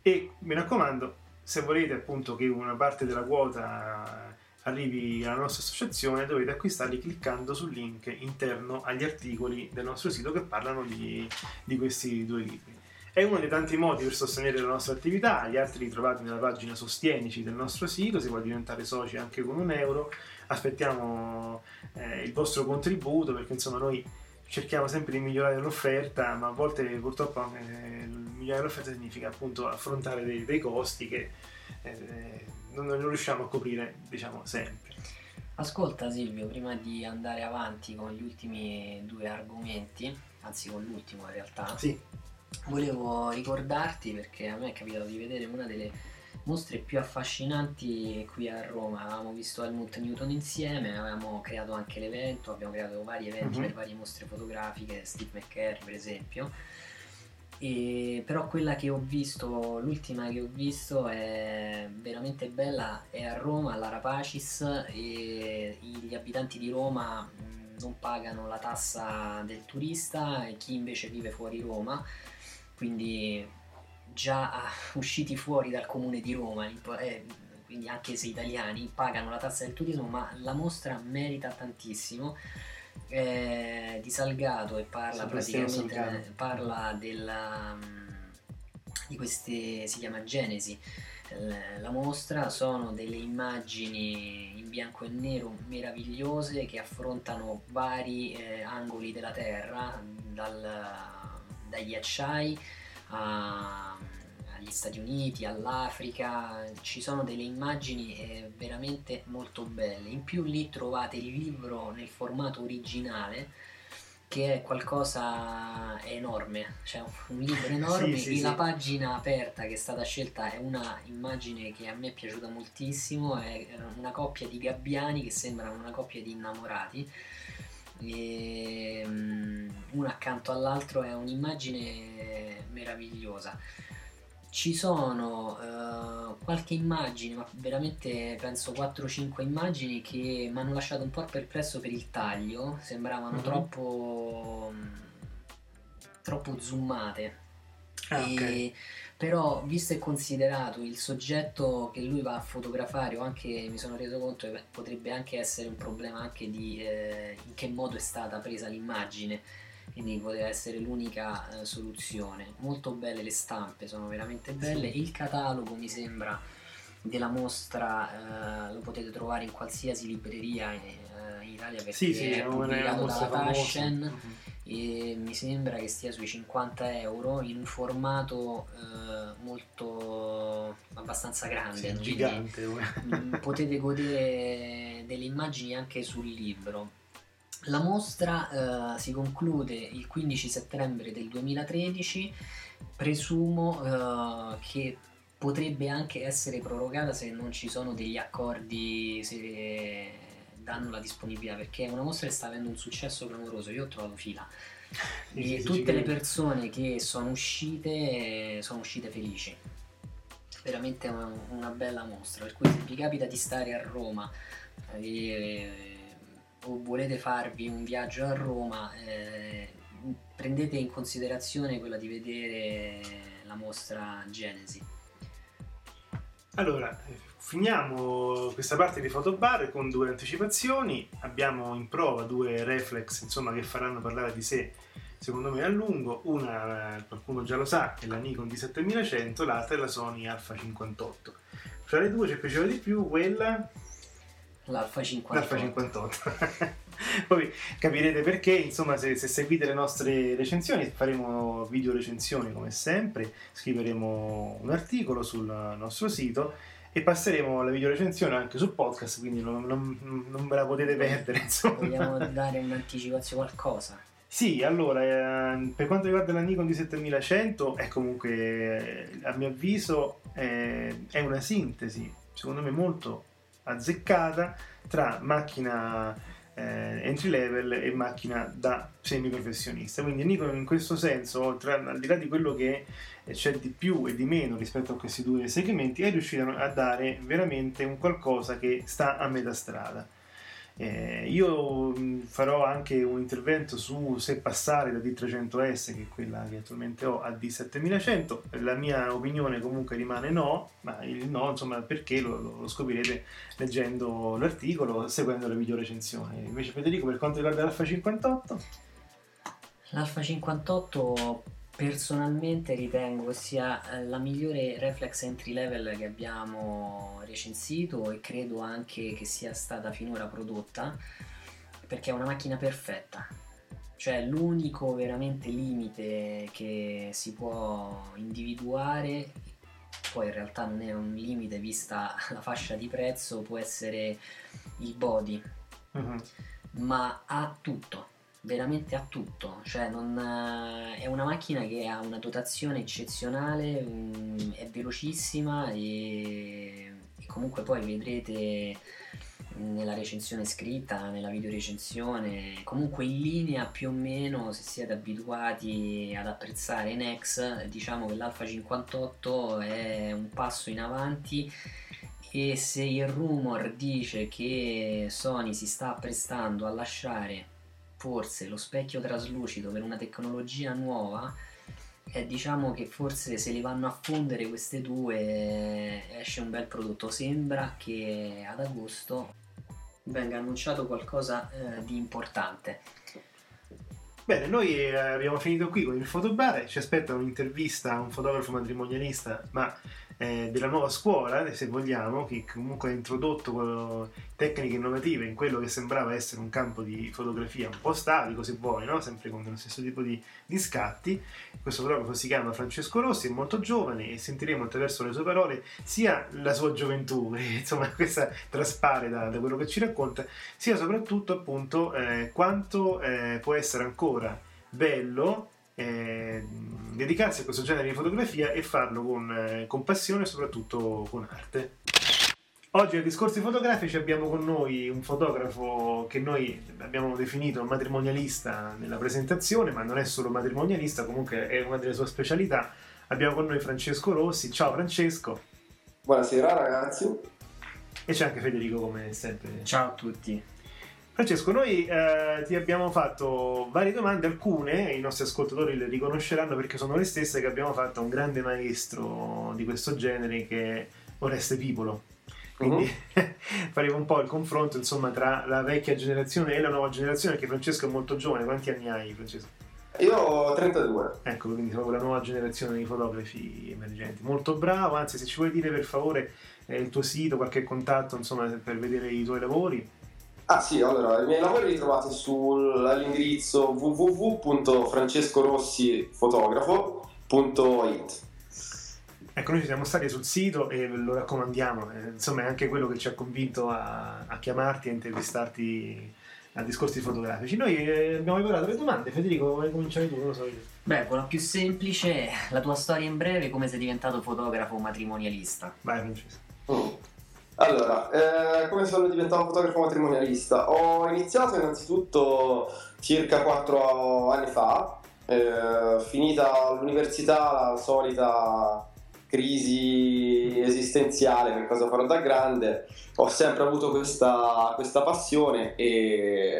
E mi raccomando, se volete appunto che una parte della quota arrivi alla nostra associazione dovete acquistarli cliccando sul link interno agli articoli del nostro sito che parlano di, di questi due libri. È uno dei tanti modi per sostenere la nostra attività, gli altri li trovate nella pagina Sostienici del nostro sito, si può diventare soci anche con un euro, aspettiamo eh, il vostro contributo perché insomma noi cerchiamo sempre di migliorare l'offerta, ma a volte purtroppo eh, migliorare l'offerta significa appunto affrontare dei, dei costi che eh, non, non, riusciamo a coprire diciamo sempre. Ascolta Silvio, prima di andare avanti con gli ultimi due argomenti, anzi con l'ultimo in realtà, sì volevo ricordarti perché a me è capitato di vedere una delle mostre più affascinanti qui a Roma. Avevamo visto Helmut Newton insieme, avevamo creato anche l'evento, abbiamo creato vari eventi uh-huh. per varie mostre fotografiche, Steve McCurry per esempio. E, però quella che ho visto, l'ultima che ho visto è veramente bella, è a Roma, all'Arapacis e gli abitanti di Roma non pagano la tassa del turista e chi invece vive fuori Roma quindi già usciti fuori dal comune di Roma, eh, quindi anche se italiani, pagano la tassa del turismo, ma la mostra merita tantissimo. Eh, di Salgato e parla praticamente parla della, di queste si chiama Genesi la mostra. Sono delle immagini in bianco e nero meravigliose che affrontano vari eh, angoli della terra dal dai ghiacciai a, agli Stati Uniti, all'Africa, ci sono delle immagini eh, veramente molto belle. In più lì trovate il libro nel formato originale che è qualcosa enorme, cioè un libro enorme sì, sì, la sì. pagina aperta che è stata scelta è una immagine che a me è piaciuta moltissimo, è una coppia di gabbiani che sembrano una coppia di innamorati e um, uno accanto all'altro è un'immagine meravigliosa. Ci sono uh, qualche immagine, ma veramente penso 4-5 immagini che mi hanno lasciato un po' perplesso per il taglio, sembravano mm-hmm. troppo, troppo zoomate. Ah, okay però visto e considerato il soggetto che lui va a fotografare o anche mi sono reso conto che potrebbe anche essere un problema anche di eh, in che modo è stata presa l'immagine quindi poteva essere l'unica eh, soluzione. Molto belle le stampe sono veramente belle. Il catalogo mi sembra della mostra eh, lo potete trovare in qualsiasi libreria in, eh, in Italia perché sì, sì, è pubblicato dalla Taschen mm-hmm. e mi sembra che stia sui 50 euro in un formato eh, molto abbastanza grande sì, gigante mm, potete godere delle immagini anche sul libro la mostra eh, si conclude il 15 settembre del 2013 presumo eh, che potrebbe anche essere prorogata se non ci sono degli accordi se danno la disponibilità perché è una mostra che sta avendo un successo clamoroso. Io ho trovato fila e tutte le persone che sono uscite sono uscite felici. Veramente una, una bella mostra. Per cui se vi capita di stare a Roma eh, o volete farvi un viaggio a Roma, eh, prendete in considerazione quella di vedere la mostra Genesi. Allora, Finiamo questa parte di fotobar con due anticipazioni. Abbiamo in prova due reflex insomma, che faranno parlare di sé, secondo me, a lungo. Una, qualcuno già lo sa, è la Nikon D7100, l'altra è la Sony Alpha 58. Fra le due ci piaceva di più quella... L'Alpha 58. L'Alpha 58. Poi capirete perché, insomma, se, se, seguite le nostre recensioni, faremo video recensioni come sempre, scriveremo un articolo sul nostro sito e passeremo la video recensione anche sul podcast, quindi non, non, non ve la potete perdere. Insomma. Vogliamo dare un'anticipazione qualcosa? Sì, allora, eh, per quanto riguarda la Nikon D7100, è comunque, a mio avviso, eh, è una sintesi, secondo me molto azzeccata, tra macchina eh, entry level e macchina da semi professionista. Quindi Nikon in questo senso, oltre al di là di quello che c'è di più e di meno rispetto a questi due segmenti, è riuscita a dare veramente un qualcosa che sta a metà strada. Eh, io mh, farò anche un intervento su se passare da D300S, che è quella che attualmente ho, a D7100. La mia opinione comunque rimane no, ma il no, insomma, perché lo, lo- scoprirete leggendo l'articolo, seguendo le video recensioni. Invece Federico, per quanto riguarda l'Alfa 58, L'Alfa 58 personalmente ritengo sia eh, la migliore reflex entry level che abbiamo recensito e credo anche che sia stata finora prodotta perché è una macchina perfetta. Cioè l'unico veramente limite che si può individuare, poi in realtà non è un limite vista la fascia di prezzo, può essere il body, Mhm. ma ha tutto, veramente ha tutto, cioè non, eh, è una macchina che ha una dotazione eccezionale, mm, è velocissima e, e comunque poi vedrete nella recensione scritta, nella videorecensione, comunque in linea più o meno se siete abituati ad apprezzare Nex, diciamo che l'Alfa 58 è un passo in avanti e se il rumor dice che Sony si sta apprestando a lasciare forse lo specchio traslucido per una tecnologia nuova, eh, diciamo che forse se li vanno a fondere queste due eh, esce un bel prodotto. Sembra che ad agosto venga annunciato qualcosa eh, di importante. Bene, noi eh, abbiamo finito qui con il fotobar, ci aspetta un'intervista a un fotografo matrimonialista, ma eh, della nuova scuola, se vogliamo, che comunque ha introdotto eh, tecniche innovative in quello che sembrava essere un campo di fotografia un po' statico, se vuoi, no? sempre con lo stesso tipo di, di scatti. Questo fotografo si chiama Francesco Rossi, è molto giovane e sentiremo attraverso le sue parole sia la sua gioventù, insomma questa traspare da, da quello che ci racconta, sia soprattutto appunto eh, quanto eh, può essere ancora bello eh, dedicarsi a questo genere di fotografia e farlo con, eh, con passione e soprattutto con arte. Oggi a Discorsi Fotografici abbiamo con noi un fotografo che noi abbiamo definito matrimonialista nella presentazione, ma non è solo matrimonialista, comunque è una delle sue specialità. Abbiamo con noi Francesco Rossi. Ciao Francesco. Buonasera ragazzi. E c'è anche Federico come sempre. Ciao a tutti. Francesco, noi eh, ti abbiamo fatto varie domande, alcune i nostri ascoltatori le riconosceranno perché sono le stesse che abbiamo fatto a un grande maestro di questo genere che è Oreste Pipolo. Quindi uh-huh. faremo un po' il confronto insomma, tra la vecchia generazione e la nuova generazione, perché Francesco è molto giovane. Quanti anni hai, Francesco? Io ho 32. Ecco, quindi siamo la nuova generazione di fotografi emergenti. Molto bravo, anzi se ci vuoi dire per favore eh, il tuo sito, qualche contatto insomma, per vedere i tuoi lavori. Ah sì, allora, i miei lavori li trovate sull'indirizzo www.francescorossifotografo.it Ecco, noi ci siamo stati sul sito e lo raccomandiamo, eh, insomma è anche quello che ci ha convinto a, a chiamarti e a intervistarti a discorsi fotografici. Noi eh, abbiamo preparato le domande, Federico, vuoi cominciare tu? Non lo so io. Beh, quella più semplice, la tua storia in breve, come sei diventato fotografo matrimonialista? Vai Francesco. Mm. Allora, eh, come sono diventato fotografo matrimonialista? Ho iniziato innanzitutto circa 4 anni fa, eh, finita l'università, la solita crisi esistenziale per cosa farò da grande, ho sempre avuto questa, questa passione e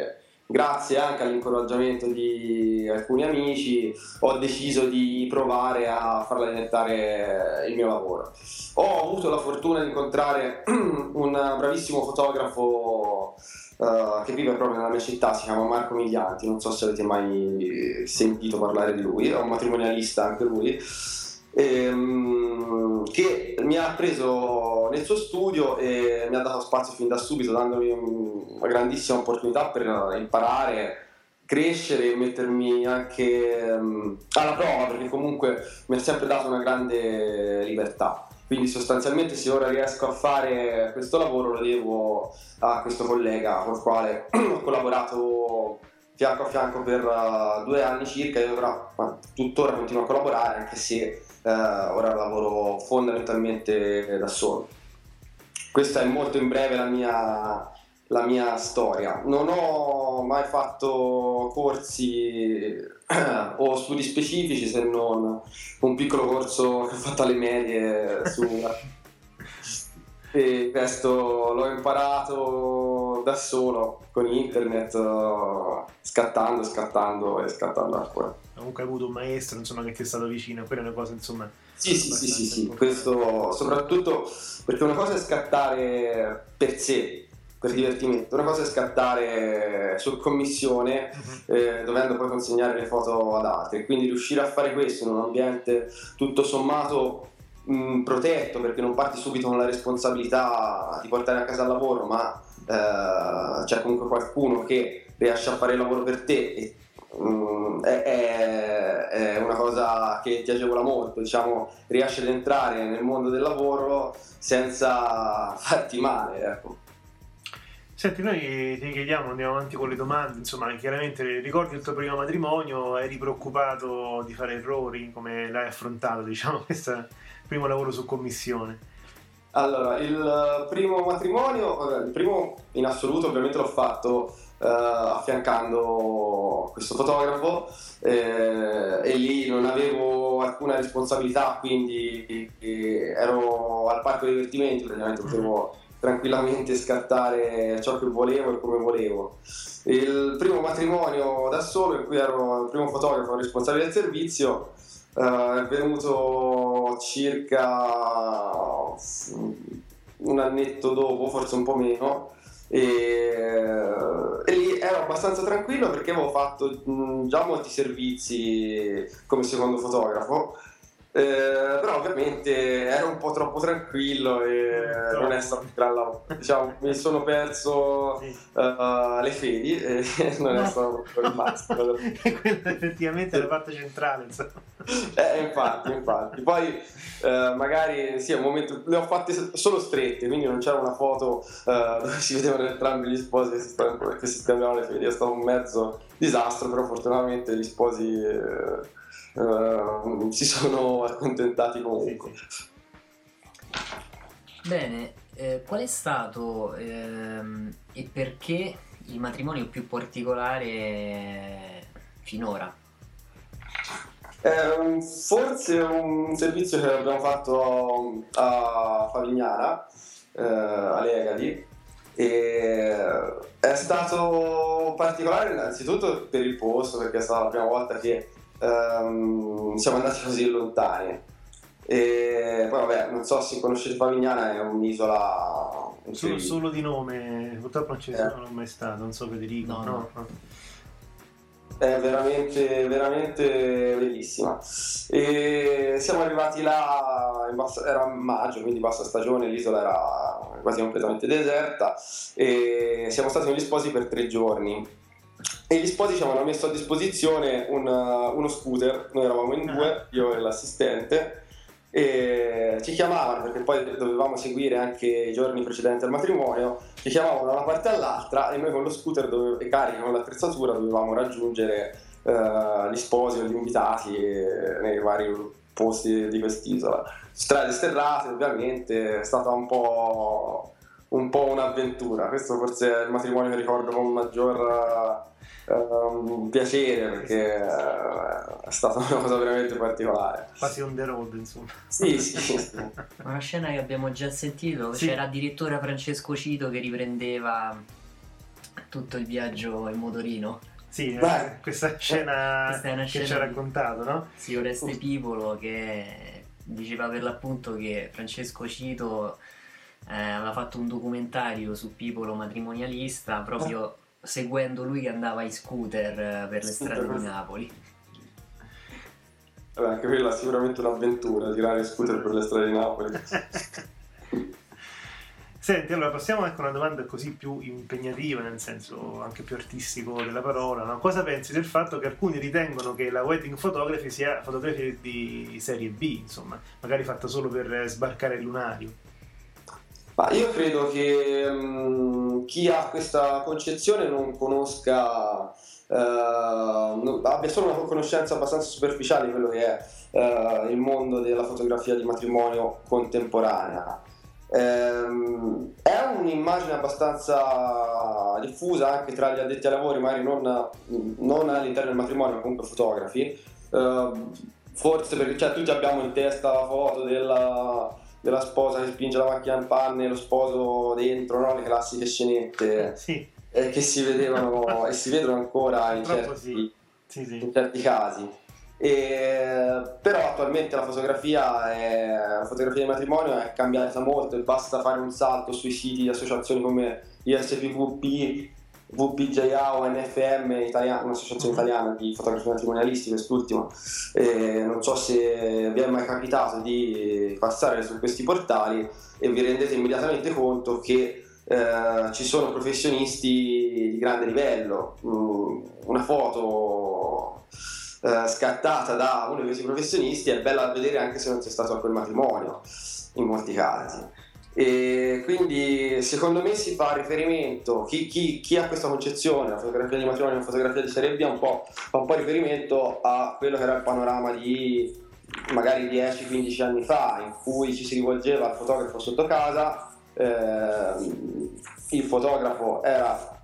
grazie anche all'incoraggiamento di alcuni amici ho deciso di provare a farla diventare il mio lavoro. Ho avuto la fortuna di incontrare un bravissimo fotografo uh, che vive proprio nella mia città, si chiama Marco Miglianti, non so se avete mai sentito parlare di lui, è un matrimonialista anche lui. Ehm, che mi ha preso nel suo studio e mi ha dato spazio fin da subito, dandomi una grandissima opportunità per imparare, crescere e mettermi anche um, alla prova, perché comunque mi ha sempre dato una grande libertà. Quindi sostanzialmente se ora riesco a fare questo lavoro lo devo a questo collega con il quale ho collaborato fianco a fianco per uh, due anni circa e ora tuttora continuo a collaborare anche se Uh, ora lavoro fondamentalmente da solo. Questa è molto in breve la mia, la mia storia. Non ho mai fatto corsi o studi specifici se non un piccolo corso che ho fatto alle medie su... E questo l'ho imparato da solo con internet, uh, scattando, scattando e scattando ancora. Comunque hai avuto un maestro insomma, che ti è stato vicino, quella è una cosa insomma... Sì, sì, sì, sì, sì, questo soprattutto perché una cosa è scattare per sé, per divertimento, una cosa è scattare su commissione uh-huh. eh, dovendo poi consegnare le foto ad altri, quindi riuscire a fare questo in un ambiente tutto sommato mh, protetto perché non parti subito con la responsabilità di portare a casa il lavoro, ma eh, c'è comunque qualcuno che riesce a fare il lavoro per te e Mm, è, è, una cosa che ti agevola molto, diciamo, riesci ad entrare nel mondo del lavoro senza farti male. Ecco. Senti, noi ti chiediamo, andiamo avanti con le domande, insomma, chiaramente ricordi il tuo primo matrimonio, eri preoccupato di fare errori, come l'hai affrontato, diciamo, questo primo lavoro su commissione? Allora, il primo matrimonio, il primo in assoluto ovviamente l'ho fatto Uh, affiancando questo fotografo eh, e lì non avevo alcuna responsabilità quindi eh, ero al parco dei divertimenti praticamente potevo tranquillamente scattare ciò che volevo e come volevo. Il primo matrimonio da solo in cui ero il primo fotografo responsabile del servizio uh, è venuto circa un annetto dopo forse un po' meno e, e, lì ero abbastanza tranquillo perché avevo fatto mh, già molti servizi come secondo fotografo eh, però ovviamente ero un po' troppo tranquillo e non è stato un gran lavoro. Diciamo, mi sono perso uh, le fedi e non è stato proprio il massimo. Quella effettivamente è la parte centrale, insomma. Eh, infatti, infatti. Poi uh, magari sì, un momento le ho fatte solo strette, quindi non c'era una foto uh, dove si vedevano entrambi gli sposi che si, che si scambiavano le fedi. È stato un mezzo disastro, però fortunatamente gli sposi uh, si sono accontentati comunque. Bene, eh, qual è stato ehm, e perché il matrimonio più particolare finora? Eh, forse un servizio che abbiamo fatto a Favignana, eh, a Legadi, e è stato particolare innanzitutto per il posto, perché è stata la prima volta che um, siamo andati così lontani. E poi vabbè, non so se conoscete Favignana, è un'isola... Solo, solo di nome, purtroppo non ci sono eh. mai stato, non so Federico. No, no. no. È veramente, veramente bellissima. E siamo arrivati là, bassa, era maggio, quindi bassa stagione, l'isola era quasi completamente deserta e siamo stati negli sposi per tre giorni e gli sposi ci avevano messo a disposizione un, uno scooter, noi eravamo in due, ah. io e l'assistente, e ci chiamavano perché poi dovevamo seguire anche i giorni precedenti al matrimonio, ci chiamavano da una parte all'altra e noi con lo scooter dove, e carichi con l'attrezzatura dovevamo raggiungere uh, gli sposi o gli invitati nei vari posti di quest'isola. Strade sterrate ovviamente, è stata un po', un po' un'avventura, questo forse è il matrimonio che ricordo con maggior un piacere perché eh, è stata una cosa veramente particolare. Quasi on the road, insomma. Sì, sì. una scena che abbiamo già sentito, sì. c'era addirittura Francesco Cito che riprendeva tutto il viaggio in motorino. Sì, eh, questa scena questa che scena ci ha raccontato, no? Sì, Oreste Pipolo che diceva per l'appunto che Francesco Cito eh, aveva fatto un documentario su Pipolo matrimonialista proprio seguendo lui che andava in scooter eh, per le strade di Napoli. Vabbè, anche quella è sicuramente un'avventura, tirare scooter per le strade di Napoli. Senti, allora passiamo anche a una domanda così più impegnativa, nel senso anche più artistico della parola. No? Cosa pensi del fatto che alcuni ritengono che la wedding photography sia fotografia di serie B, insomma, magari fatta solo per sbarcare il lunario? Ma io credo che um, chi ha questa concezione non conosca, uh, abbia solo una conoscenza abbastanza superficiale di quello che è uh, il mondo della fotografia di matrimonio contemporanea. Um, è un'immagine abbastanza diffusa anche tra gli addetti ai lavori, magari non, non all'interno del matrimonio, ma comunque fotografi. Uh, forse perché cioè, tutti abbiamo in testa la foto della della sposa che spinge la macchina in panne lo sposo dentro, no? le classiche scenette Sì, eh, che si vedevano e si vedono ancora in certi, sì, sì. in certi casi. E, però attualmente la fotografia, è, la fotografia di matrimonio è cambiata molto e basta fare un salto sui siti di associazioni come ISPVP, VPJA o NFM, italiana, un'associazione italiana di fotografia matrimonialisti, quest'ultima. E non so se vi è mai capitato di passare su questi portali e vi rendete immediatamente conto che eh, ci sono professionisti di grande livello. Mm, una foto eh, scattata da uno di questi professionisti è bella da vedere anche se non c'è stato a quel matrimonio, in molti casi. E quindi secondo me si fa riferimento, chi, chi- chi ha questa concezione, la fotografia di matrimonio e la fotografia di serie B, un po', fa un po' riferimento a quello che era il panorama di magari 10-15 anni fa, in cui ci si rivolgeva al fotografo sotto casa, ehm, il fotografo era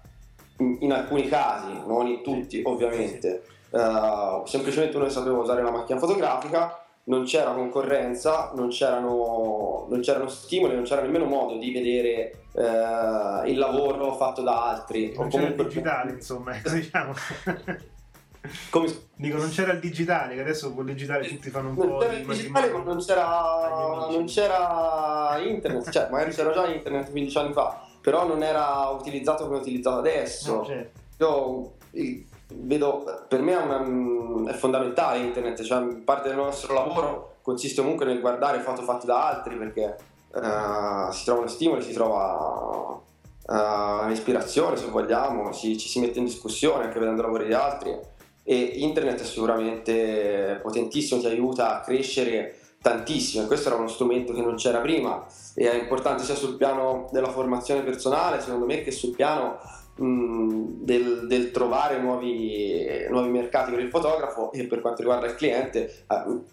in, in alcuni casi, non in tutti ovviamente, eh, semplicemente uno che sapeva usare la macchina fotografica, non c'era concorrenza, non c'erano, non c'erano stimoli, non c'era nemmeno modo di vedere eh, il lavoro fatto da altri. Non o c'era il digitale, insomma, diciamo. Come- Dico, non c'era il digitale, che adesso col digitale tutti fanno un Non po' c'era il digitale, matrimonio. non c'era, non c'era internet, cioè magari c'era già internet 15 anni fa, però non era utilizzato come è utilizzato adesso. No, certo. Io vedo, per me è, una- è fondamentale internet, cioè parte del nostro lavoro consiste comunque nel guardare foto fatte da altri perché eh, si trovano stimoli, si trova eh, ispirazione se vogliamo, si- ci si mette in discussione anche vedendo lavori di altri e internet è sicuramente potentissimo, ti aiuta a crescere tantissimo e questo era uno strumento che non c'era prima e è importante sia sul piano della formazione personale secondo me che sul piano del, del trovare nuovi, nuovi mercati per il fotografo e per quanto riguarda il cliente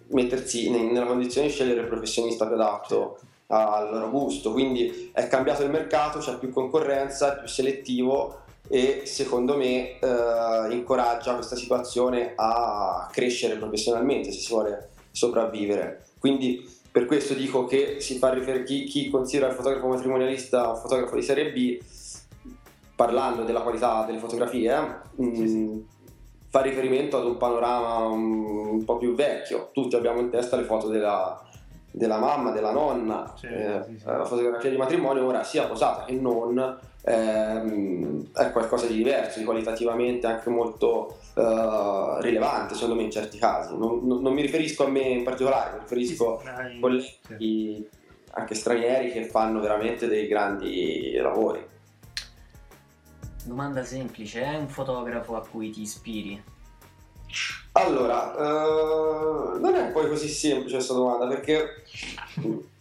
mettersi ne- nella condizione di scegliere il professionista più adatto al loro gusto quindi è cambiato il mercato, c'è più concorrenza, è più selettivo e secondo me eh, incoraggia questa situazione a crescere professionalmente se si vuole sopravvivere. Quindi per questo dico che si fa rifer- chi, chi considera il fotografo matrimonialista un fotografo di serie B, parlando della qualità delle fotografie, eh, mh, fa riferimento ad un panorama un, un po' più vecchio. Tutti abbiamo in testa le foto della, della mamma, della nonna, Certo, eh, sì, sì. la fotografia di matrimonio ora sia posata che non ehm, è qualcosa di diverso, di qualitativamente anche molto eh, rilevante secondo me in certi casi. Non, non- non mi riferisco a me in particolare, mi riferisco Sì, sì, a colleghi anche stranieri che fanno veramente dei grandi lavori. Domanda semplice, è un fotografo a cui ti ispiri? Allora, eh, non è poi così semplice questa domanda perché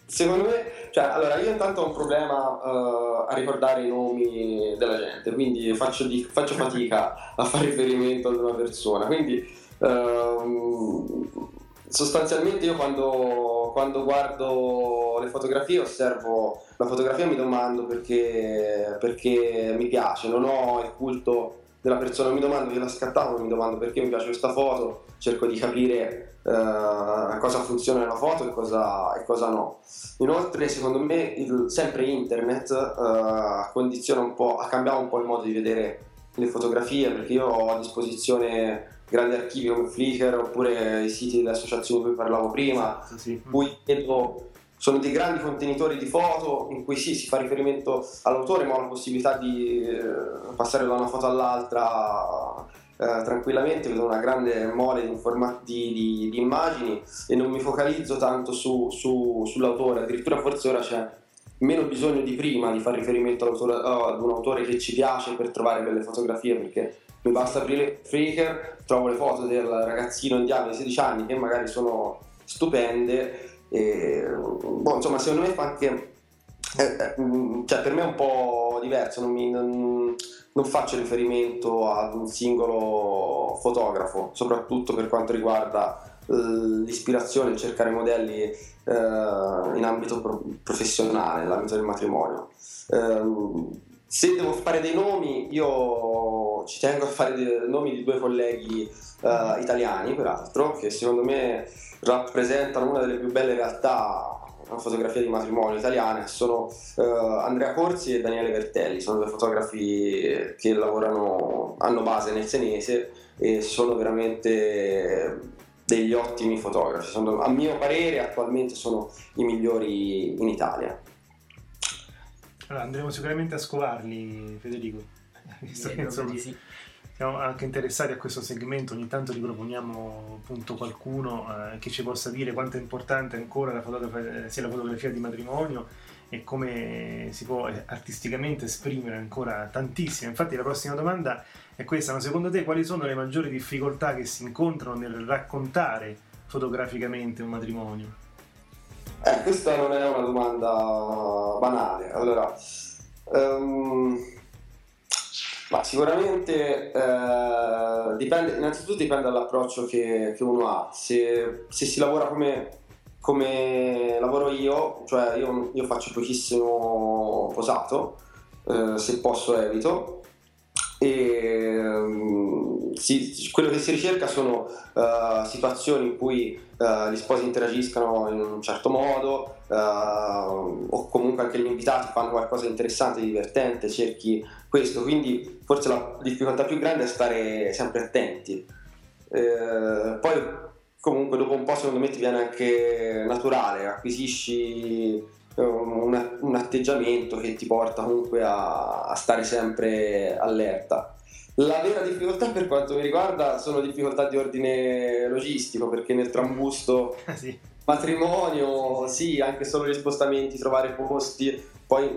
secondo me, cioè, allora io intanto ho un problema eh, a ricordare i nomi della gente, quindi faccio, di- faccio fatica a fare riferimento ad una persona, quindi ehm, sostanzialmente io quando, quando guardo le fotografie osservo la fotografia e mi domando perché, perché mi piace, non ho il culto della persona, mi domando, io la scattavo, mi domando perché mi piace questa foto, cerco di capire eh, cosa funziona nella foto e cosa, e cosa no. Inoltre, secondo me, il- sempre internet eh, condiziona un po', ha cambiato un po' il modo di vedere le fotografie, perché io ho a disposizione grandi archivi come Flickr oppure i siti delle associazioni di cui parlavo prima, Sì. in cui vedo sono dei grandi contenitori di foto in cui sì, si fa riferimento all'autore, ma ho la possibilità di eh, passare da una foto all'altra eh, tranquillamente, vedo una grande mole di, informa- di- di- di immagini e non mi focalizzo tanto su- su- sull'autore, addirittura forse ora c'è meno bisogno di prima di fare riferimento all'autore- ad un autore che ci piace per trovare belle fotografie, perché mi basta aprire Flickr, trovo le foto del ragazzino indiano di 16 anni che magari sono stupende e, boh, insomma, secondo me fa anche. eh, eh, cioè, per me è un po' diverso, non, mi- non- non faccio riferimento ad un singolo fotografo, soprattutto per quanto riguarda eh, l'ispirazione, cercare modelli eh, in ambito pro- professionale, nell'ambito del matrimonio. Ehm, se devo fare dei nomi, io ci tengo a fare dei nomi di due colleghi eh, italiani, peraltro, che secondo me rappresentano una delle più belle realtà una fotografia di matrimonio italiana, sono uh, Andrea Corsi e Daniele Vertelli, sono due fotografi che lavorano, hanno base nel senese e sono veramente degli ottimi fotografi, sono, a mio parere attualmente sono i migliori in Italia. Allora, andremo sicuramente a scovarli, Federico. Visto che, insomma, sì siamo anche interessati a questo segmento, ogni tanto riproponiamo appunto qualcuno eh, che ci possa dire quanto è importante ancora la fotografia, sia la fotografia di matrimonio e come si può eh, artisticamente esprimere ancora tantissimo. Infatti la prossima domanda è questa, ma secondo te quali sono le maggiori difficoltà che si incontrano nel raccontare fotograficamente un matrimonio? Eh, questa non è una domanda banale. Allora, um ma sicuramente eh, dipende, innanzitutto dipende dall'approccio che, che uno ha. Se, se, si lavora come, come lavoro io, cioè io, io faccio pochissimo posato, eh, se posso evito, e um, si, quello che si ricerca sono uh, situazioni in cui uh, gli sposi interagiscano in un certo modo uh, o comunque anche gli invitati fanno qualcosa di interessante, di divertente, cerchi questo, quindi forse la difficoltà più grande è stare sempre attenti. Poi comunque dopo un po' secondo me ti viene anche naturale, acquisisci un, un atteggiamento che ti porta comunque a, a stare sempre allerta. La vera difficoltà per quanto mi riguarda sono difficoltà di ordine logistico perché nel trambusto ah, sì. matrimonio, sì, anche solo gli spostamenti, trovare posti, poi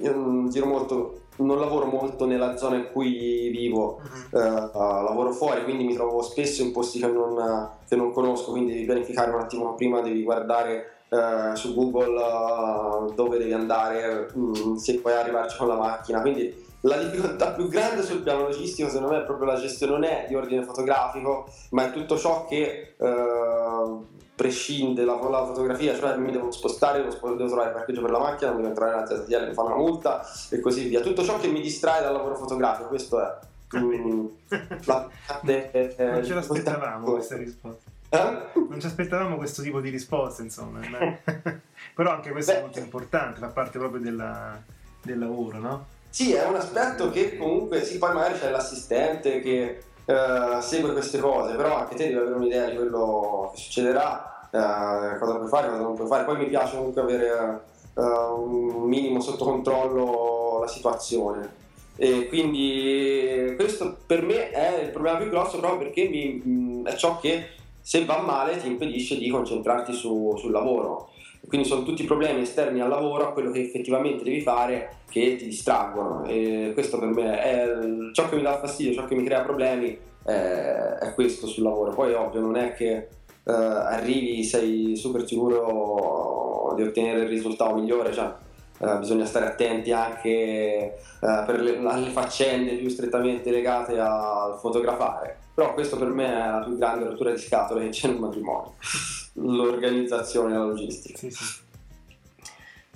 io non giro molto, non lavoro molto nella zona in cui vivo, uh-huh. uh, lavoro fuori, quindi mi trovo spesso in posti che non, che non conosco, quindi devi pianificare un attimo prima, devi guardare Uh, su Google uh, dove devi andare, um, se puoi arrivarci con la macchina. Quindi la difficoltà più grande sul piano logistico, secondo me, è proprio la gestione non è di ordine fotografico, ma è tutto ciò che uh, prescinde la, la, fotografia, cioè mi devo spostare, devo, trovare il parcheggio per la macchina, devo entrare nella ZTL, mi fanno una multa e così via. Tutto ciò che mi distrae dal lavoro fotografico, questo è. Mm, la, eh, non ce l'aspettavamo questa risposta. Eh? Non ci aspettavamo questo tipo di risposta, insomma. Però anche questo Beh, è molto importante, fa parte proprio della, del lavoro, no? Sì, è un aspetto che comunque, sì, poi magari c'è l'assistente che uh, segue queste cose, però anche te devi avere un'idea di quello che succederà, uh, cosa puoi fare, cosa non puoi fare. Poi mi piace comunque avere uh, un minimo sotto controllo la situazione. E quindi questo per me è il problema più grosso proprio perché mi, è ciò che se va male ti impedisce di concentrarti su, sul lavoro. Quindi sono tutti problemi esterni al lavoro, a quello che effettivamente devi fare, che ti distraggono. E questo per me è ciò che mi dà fastidio, ciò che mi crea problemi, è, è questo sul lavoro. Poi ovvio non è che uh, arrivi, sei super sicuro di ottenere il risultato migliore, cioè Uh, bisogna stare attenti anche uh, le, alle faccende più strettamente legate al fotografare. Però questo per me è la più grande rottura di scatole che c'è nel matrimonio, l'organizzazione e la logistica. Sì, sì.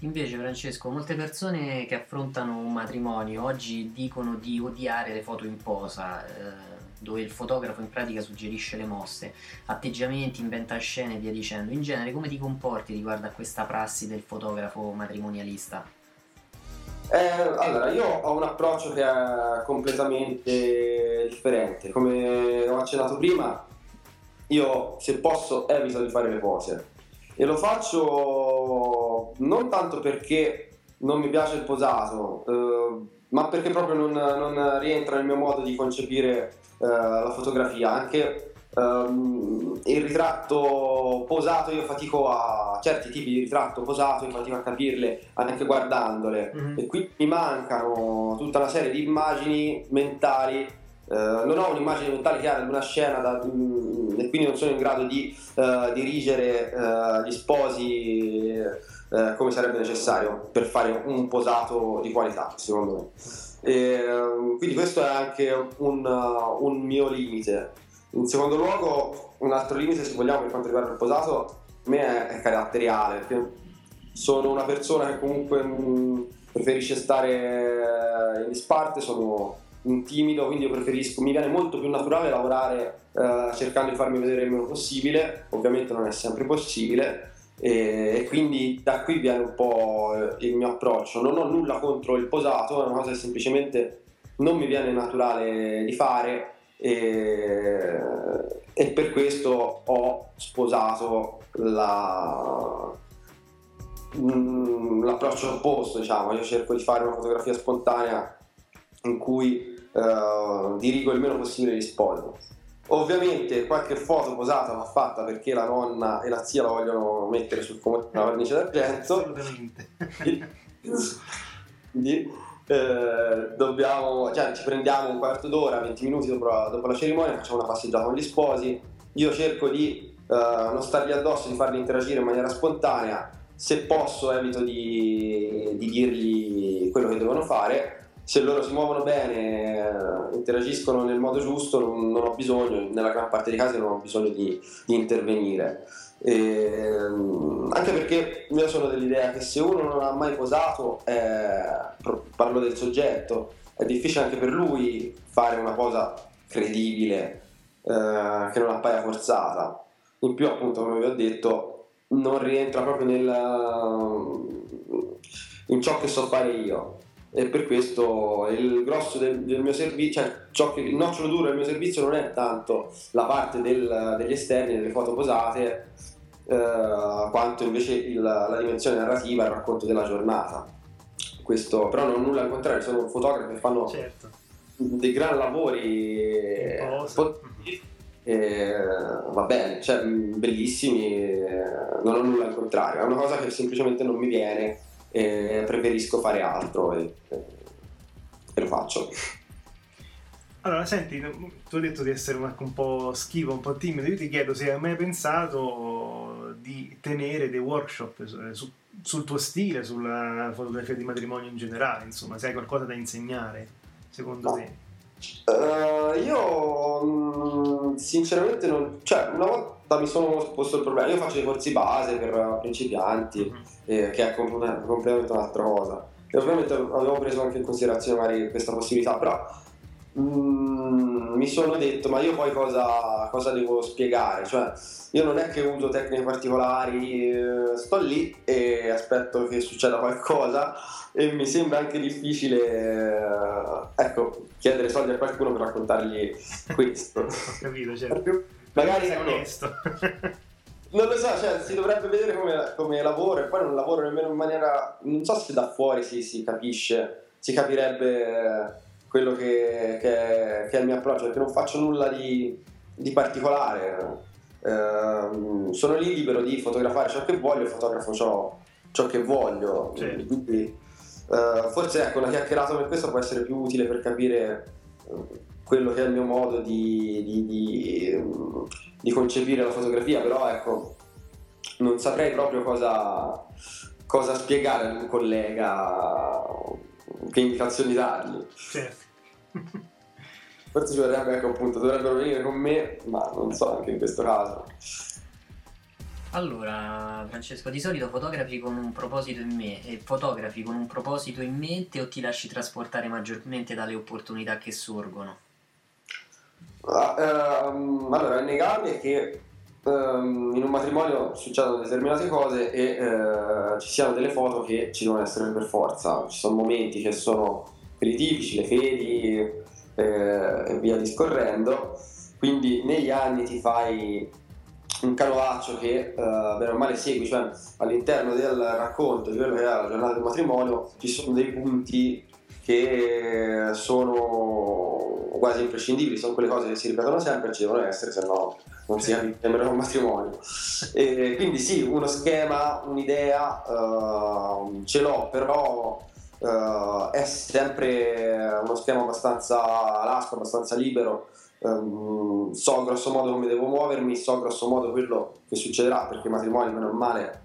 Invece Francesco, molte persone che affrontano un matrimonio oggi dicono di odiare le foto in posa, eh, dove il fotografo in pratica suggerisce le mosse, atteggiamenti, inventa scene e via dicendo. In genere come ti comporti riguardo a questa prassi del fotografo matrimonialista? Eh, allora, io ho un approccio che è completamente differente. Come ho accennato prima, io se posso evito di fare le pose e lo faccio non tanto perché non mi piace il posato, eh, ma perché proprio non, non, rientra nel mio modo di concepire eh, la fotografia. Anche Um, il ritratto posato io fatico a certi tipi di ritratto posato io fatico a capirle anche guardandole mm-hmm. e qui mi mancano tutta una serie di immagini mentali uh, non ho un'immagine mentale chiara di una scena da, um, e quindi non sono in grado di uh, dirigere uh, gli sposi come sarebbe necessario per fare un posato di qualità secondo me. E, ehm, quindi questo è anche un, un mio limite. In secondo luogo, un altro limite, se vogliamo, per quanto riguarda il posato, per me è, caratteriale, perché sono una persona che comunque mm, preferisce stare in disparte, sono un timido, quindi io preferisco, mi viene molto più naturale lavorare eh, cercando di farmi vedere il meno possibile, ovviamente non è sempre possibile, e, quindi da qui viene un po' eh, il mio approccio. Non ho nulla contro il posato, è una cosa che semplicemente non mi viene naturale di fare e, e per questo ho sposato la, mm, l'approccio opposto, diciamo. Io cerco di fare una fotografia spontanea in cui uh, dirigo il meno possibile gli sposi. Ovviamente qualche foto posata va fatta perché la nonna e la zia la vogliono mettere sul comune una vernice d'argento. Assolutamente. Quindi eh, dobbiamo, cioè, ci prendiamo un quarto d'ora, 20 minuti dopo la, dopo la, cerimonia, facciamo una passeggiata con gli sposi. Io cerco di eh, non stargli addosso, di farli interagire in maniera spontanea. Se posso evito di, di dirgli quello che devono fare se loro si muovono bene, interagiscono nel modo giusto, non, non ho bisogno, nella gran parte dei casi non ho bisogno di, di intervenire. E, anche perché io sono dell'idea che se uno non ha mai posato, eh, parlo del soggetto, è difficile anche per lui fare una cosa credibile eh, che non appaia forzata. In più, appunto, come vi ho detto, non rientra proprio nel, in ciò che so fare io e per questo il grosso del, del mio servizio, cioè ciò che, il nocciolo duro del mio servizio non è tanto la parte del, degli esterni, delle foto posate, eh, quanto invece il, la dimensione narrativa, il racconto della giornata. Questo, però non nulla al contrario, sono fotografi che fanno certo. dei gran lavori e, va bene, cioè, bellissimi, non ho nulla al contrario, è una cosa che semplicemente non mi viene e preferisco fare altro e, e lo faccio. Allora, senti, tu hai detto di essere un po' schivo, un po' timido. Io ti chiedo se hai mai pensato di tenere dei workshop su, sul tuo stile, sulla fotografia di matrimonio in generale, insomma, se hai qualcosa da insegnare, secondo no. te. Uh, io mm, sinceramente non, cioè una volta mi sono posto il problema, io faccio dei corsi base per principianti, mm-hmm. eh, che è completamente un'altra cosa. E ovviamente avevo preso anche in considerazione magari questa possibilità, però mm, mi sono detto ma io poi cosa, cosa, devo spiegare? Cioè io non è che uso tecniche particolari, eh, sto lì e aspetto che succeda qualcosa e mi sembra anche difficile eh, ecco, chiedere soldi a qualcuno per raccontargli questo. Ho capito, certo. Magari è onesto. non lo so, cioè, si dovrebbe vedere come, come, lavoro e poi non lavoro nemmeno in maniera... non so se da fuori si, si capisce, si capirebbe quello che, che, è, che, è, il mio approccio, perché non faccio nulla di, di particolare. Eh, sono lì libero di fotografare ciò che voglio, fotografo ciò, ciò che voglio. Certo. Quindi, Uh, forse ecco, una chiacchierata come questa può essere più utile per capire quello che è il mio modo di, di, di, um, di, concepire la fotografia, però ecco, non saprei proprio cosa, cosa spiegare ad un collega, che indicazioni dargli. Certo. Forse ci vorrebbe ecco appunto, dovrebbero venire con me, ma non so anche in questo caso. Allora, Francesco, di solito fotografi con un proposito in me e fotografi con un proposito in mente o ti lasci trasportare maggiormente dalle opportunità che sorgono? Uh, allora, è innegabile che um, in un matrimonio succedono determinate cose e uh, ci siano delle foto che ci devono essere per forza. Ci sono momenti che sono critici, le fedi eh, e via discorrendo. Quindi negli anni ti fai un canovaccio che uh, bene o male segui, cioè all'interno del racconto di quello che è la giornata del matrimonio ci sono dei punti che sono quasi imprescindibili, sono quelle cose che si ripetono sempre e ci devono essere, se no non si capisce nemmeno un matrimonio. E quindi sì, uno schema, un'idea uh, ce l'ho, però uh, è sempre uno schema abbastanza lasco, abbastanza libero um, so grosso modo come devo muovermi, so grosso modo quello che succederà perché i matrimoni meno male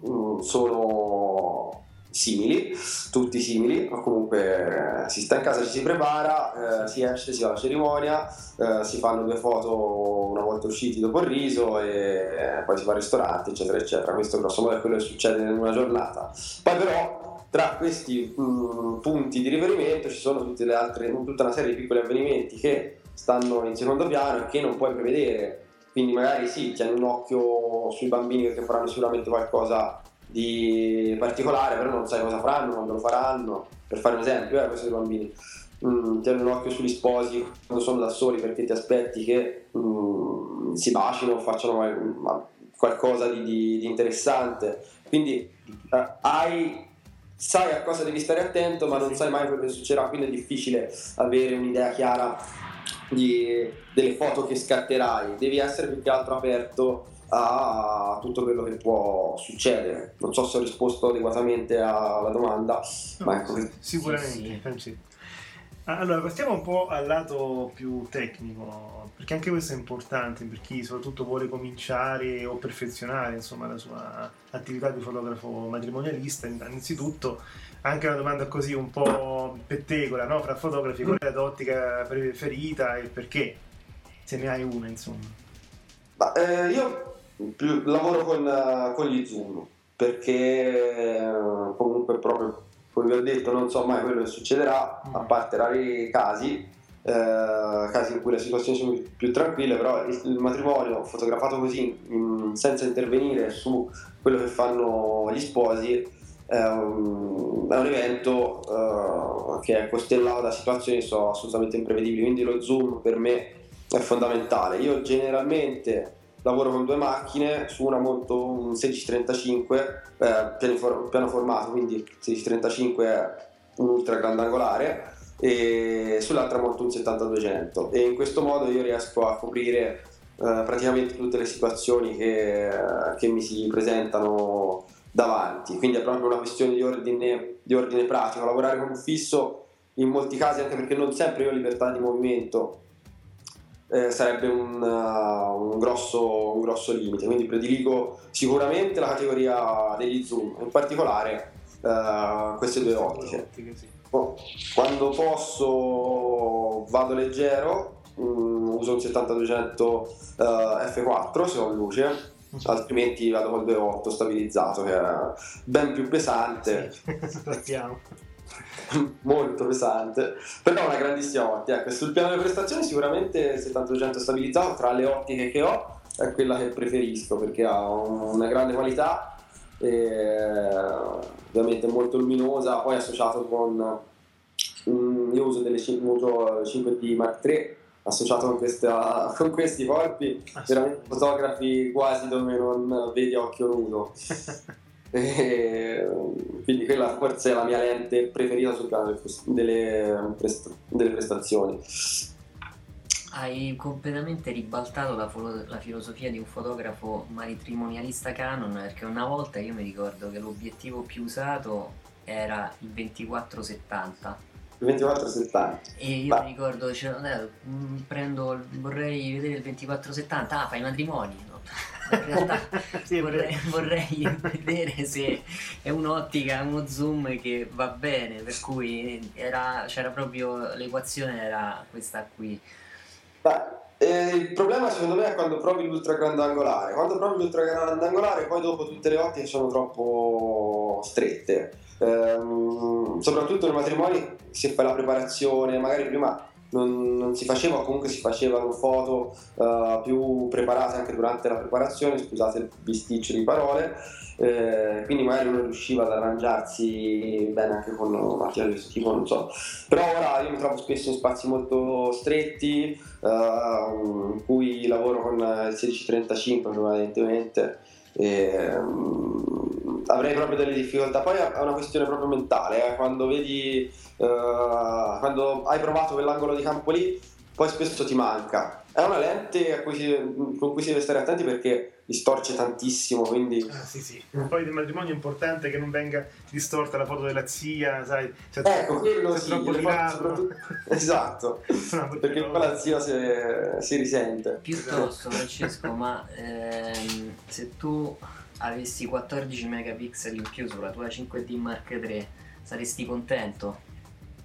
um, sono simili, tutti simili, ma comunque eh, si sta in casa, ci si prepara, eh, si esce, si va alla cerimonia, eh, si fanno due foto una volta usciti dopo il riso e eh, poi si va al ristorante, eccetera, eccetera. Questo grosso modo è quello che succede in una giornata. Poi però tra questi mh, mm, punti di riferimento ci sono tutte le altre, tutta una serie di piccoli avvenimenti che stanno in secondo piano e che non puoi prevedere. quindi magari sì, tieni un occhio sui bambini perché faranno sicuramente qualcosa di particolare, però non sai cosa faranno, quando lo faranno, per fare un esempio, eh, questo dei bambini. Mm, tieni un occhio sugli sposi quando sono da soli perché ti aspetti che mm, si bacino o facciano qualcosa di, di, di interessante. Quindi eh, hai sai a cosa devi stare attento, ma non sai mai quello che succederà, quindi è difficile avere un'idea chiara di, delle foto che scatterai. Devi essere più che altro aperto a tutto quello che può succedere. Non so se ho risposto adeguatamente alla domanda, no, ma ecco. Sicuramente, sì, sì. Allora, passiamo un po' al lato più tecnico, perché anche questo è importante per chi soprattutto vuole cominciare o perfezionare insomma, la sua attività di fotografo matrimonialista. Innanzitutto, anche una domanda così un po' pettegola, no? fra fotografi, qual è la tua ottica preferita e perché? Se ne hai una, insomma. Ma, eh, io più, lavoro con, con, gli zoom, perché eh, comunque proprio come vi ho detto non so mai quello che succederà, a mm. parte rari casi, eh, casi in cui le situazioni sono più tranquille, però il, il matrimonio fotografato così, in, senza intervenire su quello che fanno gli sposi, è un, è un evento uh, che è costellato da situazioni che sono assolutamente imprevedibili, quindi lo zoom per me è fondamentale. Io generalmente lavoro con due macchine, su una monto un 1635 eh, piano, formato, quindi 1635 è un ultra grandangolare e sull'altra monto un 7200 e in questo modo io riesco a coprire eh, praticamente tutte le situazioni che, che, mi si presentano davanti, quindi è proprio una questione di ordine, di ordine pratico, lavorare con un fisso in molti casi anche perché non sempre io ho libertà di movimento eh, sarebbe un, uh, un, grosso, un, grosso, limite. Quindi prediligo sicuramente la categoria degli zoom, in particolare uh, queste due ottiche. Oh, quando posso vado leggero, um, uso un 7200 uh, F4 se ho luce, altrimenti vado col 2.8 stabilizzato che è ben più pesante. Sì, molto pesante, però una grandissima ottica. Ecco, sul piano delle prestazioni sicuramente 7200 stabilizzato tra le ottiche che ho è quella che preferisco perché ha una grande qualità ovviamente molto luminosa, poi associato con um, io uso delle 5D Mark III associato con, questa, con questi corpi, veramente fotografi quasi dove non vedi a occhio nudo. E, quindi quella forse è la mia lente preferita sul piano delle, delle prestazioni. Hai completamente ribaltato la, fo- la, filosofia di un fotografo matrimonialista Canon perché una volta io mi ricordo che l'obiettivo più usato era il 2470 2470 e io Ma... mi ricordo cioè, mm, prendo, vorrei vedere il 2470 ah fai matrimoni. No? in realtà sì, vorrei, vorrei. vedere se è un'ottica uno zoom che va bene per cui era, c'era proprio l'equazione era questa qui. Beh, eh, il problema secondo me è quando provi l'ultra grandangolare quando provi l'ultra grandangolare poi dopo tutte le ottiche sono troppo strette. Ehm, soprattutto nei matrimoni se fai la preparazione, magari prima non, non, si faceva comunque si facevano foto uh, più preparate anche durante la preparazione, scusate il bisticcio di parole, eh, quindi magari uno riusciva ad arrangiarsi bene anche con di questo tipo, non so. Però ora io mi trovo spesso in spazi molto stretti, uh, in cui lavoro con il 1635 prevalentemente e, um, avrei proprio delle difficoltà. Poi è una questione proprio mentale, eh? quando vedi, uh, quando hai provato quell'angolo di campo lì, poi spesso ti manca. È una lente cui si, con cui si deve stare attenti perché distorce tantissimo, quindi... Ah, sì, sì. Poi del matrimonio è importante che non venga distorta la foto della zia, sai? Cioè, ecco, quello sì, troppo soprattutto... Esatto, perché poi la zia si, si risente. Piuttosto, Francesco, ma ehm, se tu avessi 14 megapixel in più sulla tua 5D Mark III, saresti contento?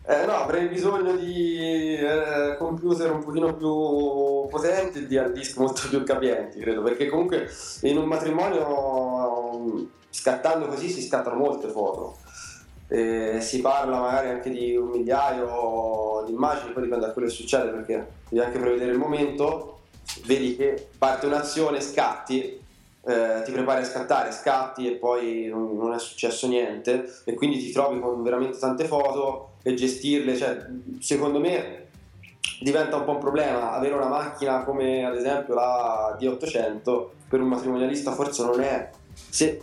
Eh, no, avrei bisogno di eh, computer un pochino più potenti e di hard disk molto più capienti, credo, perché comunque in un matrimonio scattando così si scattano molte foto. E si parla magari anche di un migliaio di immagini, poi dipende da quello che succede perché devi anche prevedere il momento vedi che parte un'azione, scatti, eh, ti prepari a scattare, scatti e poi non, non, è successo niente e quindi ti trovi con veramente tante foto e gestirle, cioè, secondo me diventa un po' un problema avere una macchina come ad esempio la D800 per un matrimonialista forse non è se,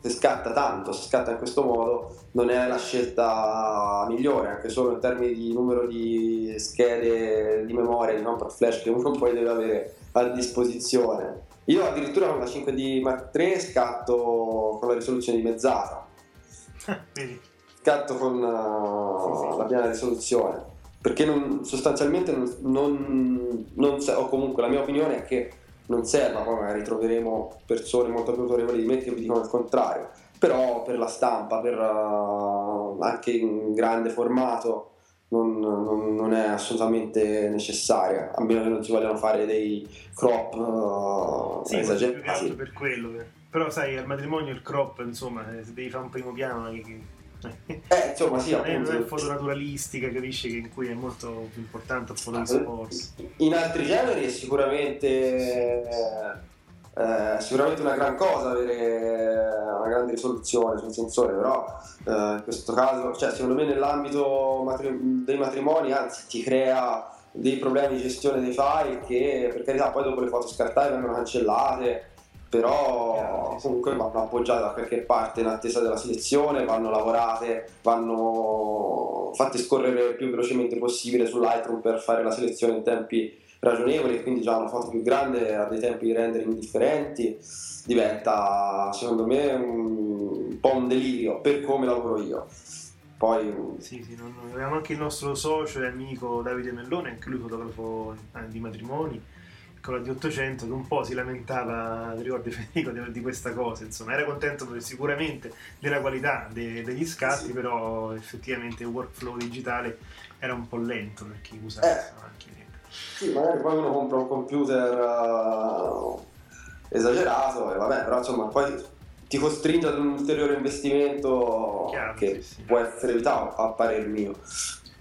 se scatta tanto, se scatta in questo modo non è la scelta migliore anche solo in termini di numero di schede di memoria di non per flash che uno poi deve avere a disposizione. Io addirittura con la 5D Mark III scatto con la risoluzione dimezzata scatto con uh, la piena risoluzione. Perché non, sostanzialmente non, non, non, o comunque la mia opinione è che non serva, poi magari troveremo persone molto più autorevoli di me che vi dicono il contrario, però per la stampa, per, uh, anche in grande formato, non, non, non, è assolutamente necessaria, a meno che non si vogliano fare dei crop uh, sì, esagerati. per quello, però sai, al matrimonio il crop, insomma, se devi fare un primo piano... Che eh, insomma, sì, non è, non è foto naturalistica, capisci che in cui è molto più importante il foto di sport. In altri generi è sicuramente, eh, sicuramente una gran cosa avere una grande risoluzione sul sensore, però eh, in questo caso, cioè, secondo me nell'ambito matri- dei matrimoni, anzi, ti crea dei problemi di gestione dei file che per carità poi dopo le foto scartate vengono cancellate però comunque vanno appoggiate da qualche parte in attesa della selezione, vanno lavorate, vanno fatte scorrere il più velocemente possibile su Lightroom per fare la selezione in tempi ragionevoli e quindi già una foto più grande a dei tempi di rendering differenti diventa secondo me un, po' un delirio per come lavoro io. Poi... Sì, sì, non, avevamo anche il nostro socio e amico Davide Mellone, anche lui fotografo eh, di matrimoni con la di 800 che un po' si lamentava, ti ricordi Federico, di, di questa cosa, insomma era contento sicuramente della qualità de, degli scatti, sì. però effettivamente il workflow digitale era un po' lento per chi usa eh, macchina. Sì, magari poi uno compra un computer uh, esagerato e vabbè, però insomma poi ti costringe ad un ulteriore investimento Chiaro, che sì, sì. può essere evitato a parer mio.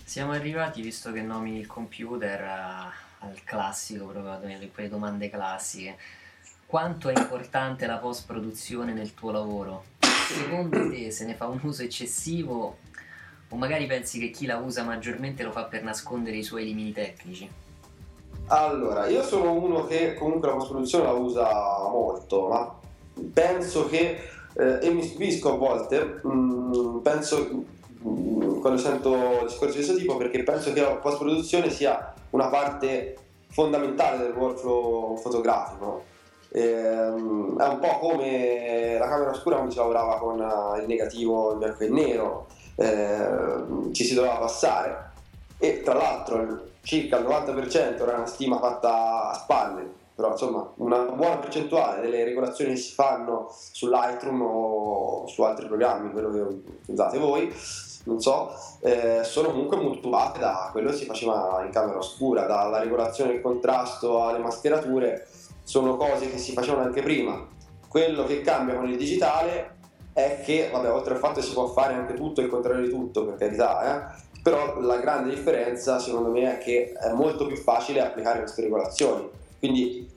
Siamo arrivati, visto che nomini il computer, a al classico, proprio quelle domande classiche. Quanto è importante la post-produzione nel tuo lavoro? Secondo te se ne fa un uso eccessivo o magari pensi che chi la usa maggiormente lo fa per nascondere i suoi limiti tecnici? Allora, io sono uno che comunque la post-produzione la usa molto, ma penso che, eh, e mi stupisco a volte, mh, mm, penso mh, mm, quando sento discorsi di questo tipo, perché penso che la post-produzione sia una parte fondamentale del workflow fotografico. Ehm, è un po' come la camera oscura quando si lavorava con eh, il negativo in bianco e nero, ehm, ci si doveva passare. E tra l'altro circa il 90% era una stima fatta a spalle, però insomma una buona percentuale delle regolazioni che si fanno su Lightroom o su altri programmi, quello che usate voi, non so, eh, sono comunque mutuate da quello che si faceva in camera oscura, dalla regolazione del contrasto alle mascherature, sono cose che si facevano anche prima. Quello che cambia con il digitale è che, vabbè, oltre al fatto che si può fare anche tutto il contrario di tutto, per carità, eh, però la grande differenza secondo me è che è molto più facile applicare queste regolazioni. Quindi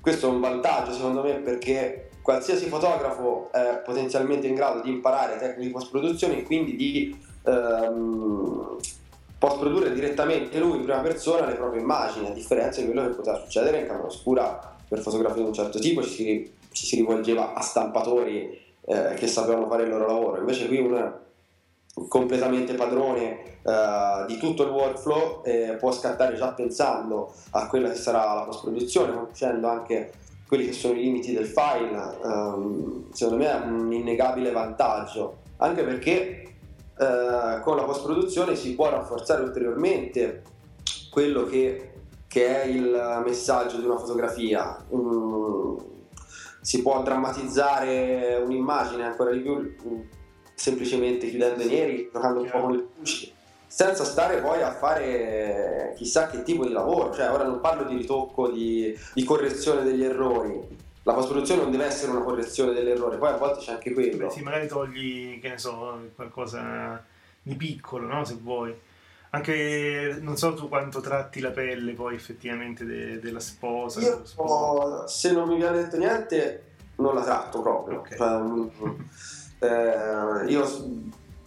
questo è un vantaggio secondo me perché qualsiasi fotografo è potenzialmente in grado di imparare tecniche di post-produzione e quindi di ehm, post produrre direttamente lui in prima persona le proprie immagini, a differenza di quello che poteva succedere in camera oscura per fotografie di un certo tipo, ci si, ci si rivolgeva a stampatori eh, che sapevano fare il loro lavoro, invece qui un completamente padrone eh, di tutto il workflow eh, può scattare già pensando a quella che sarà la post produzione, conoscendo anche quelli che sono i limiti del file, ehm, secondo me è un innegabile vantaggio, anche perché eh, con la post produzione si può rafforzare ulteriormente quello che, che, è il messaggio di una fotografia. Um, si può drammatizzare un'immagine ancora di più semplicemente chiudendo i neri, giocando un po' con le luci, senza stare poi a fare chissà che tipo di lavoro. Cioè, ora non parlo di ritocco, di, di correzione degli errori, la post-produzione non deve essere una correzione dell'errore, poi a volte c'è anche quello. Beh, sì, magari togli, che ne so, qualcosa di piccolo, no? Se vuoi. Anche non so tu quanto tratti la pelle poi effettivamente de- della sposa. Io, sposa. se non mi viene detto niente, non la tratto proprio. Okay. Cioè, eh, io,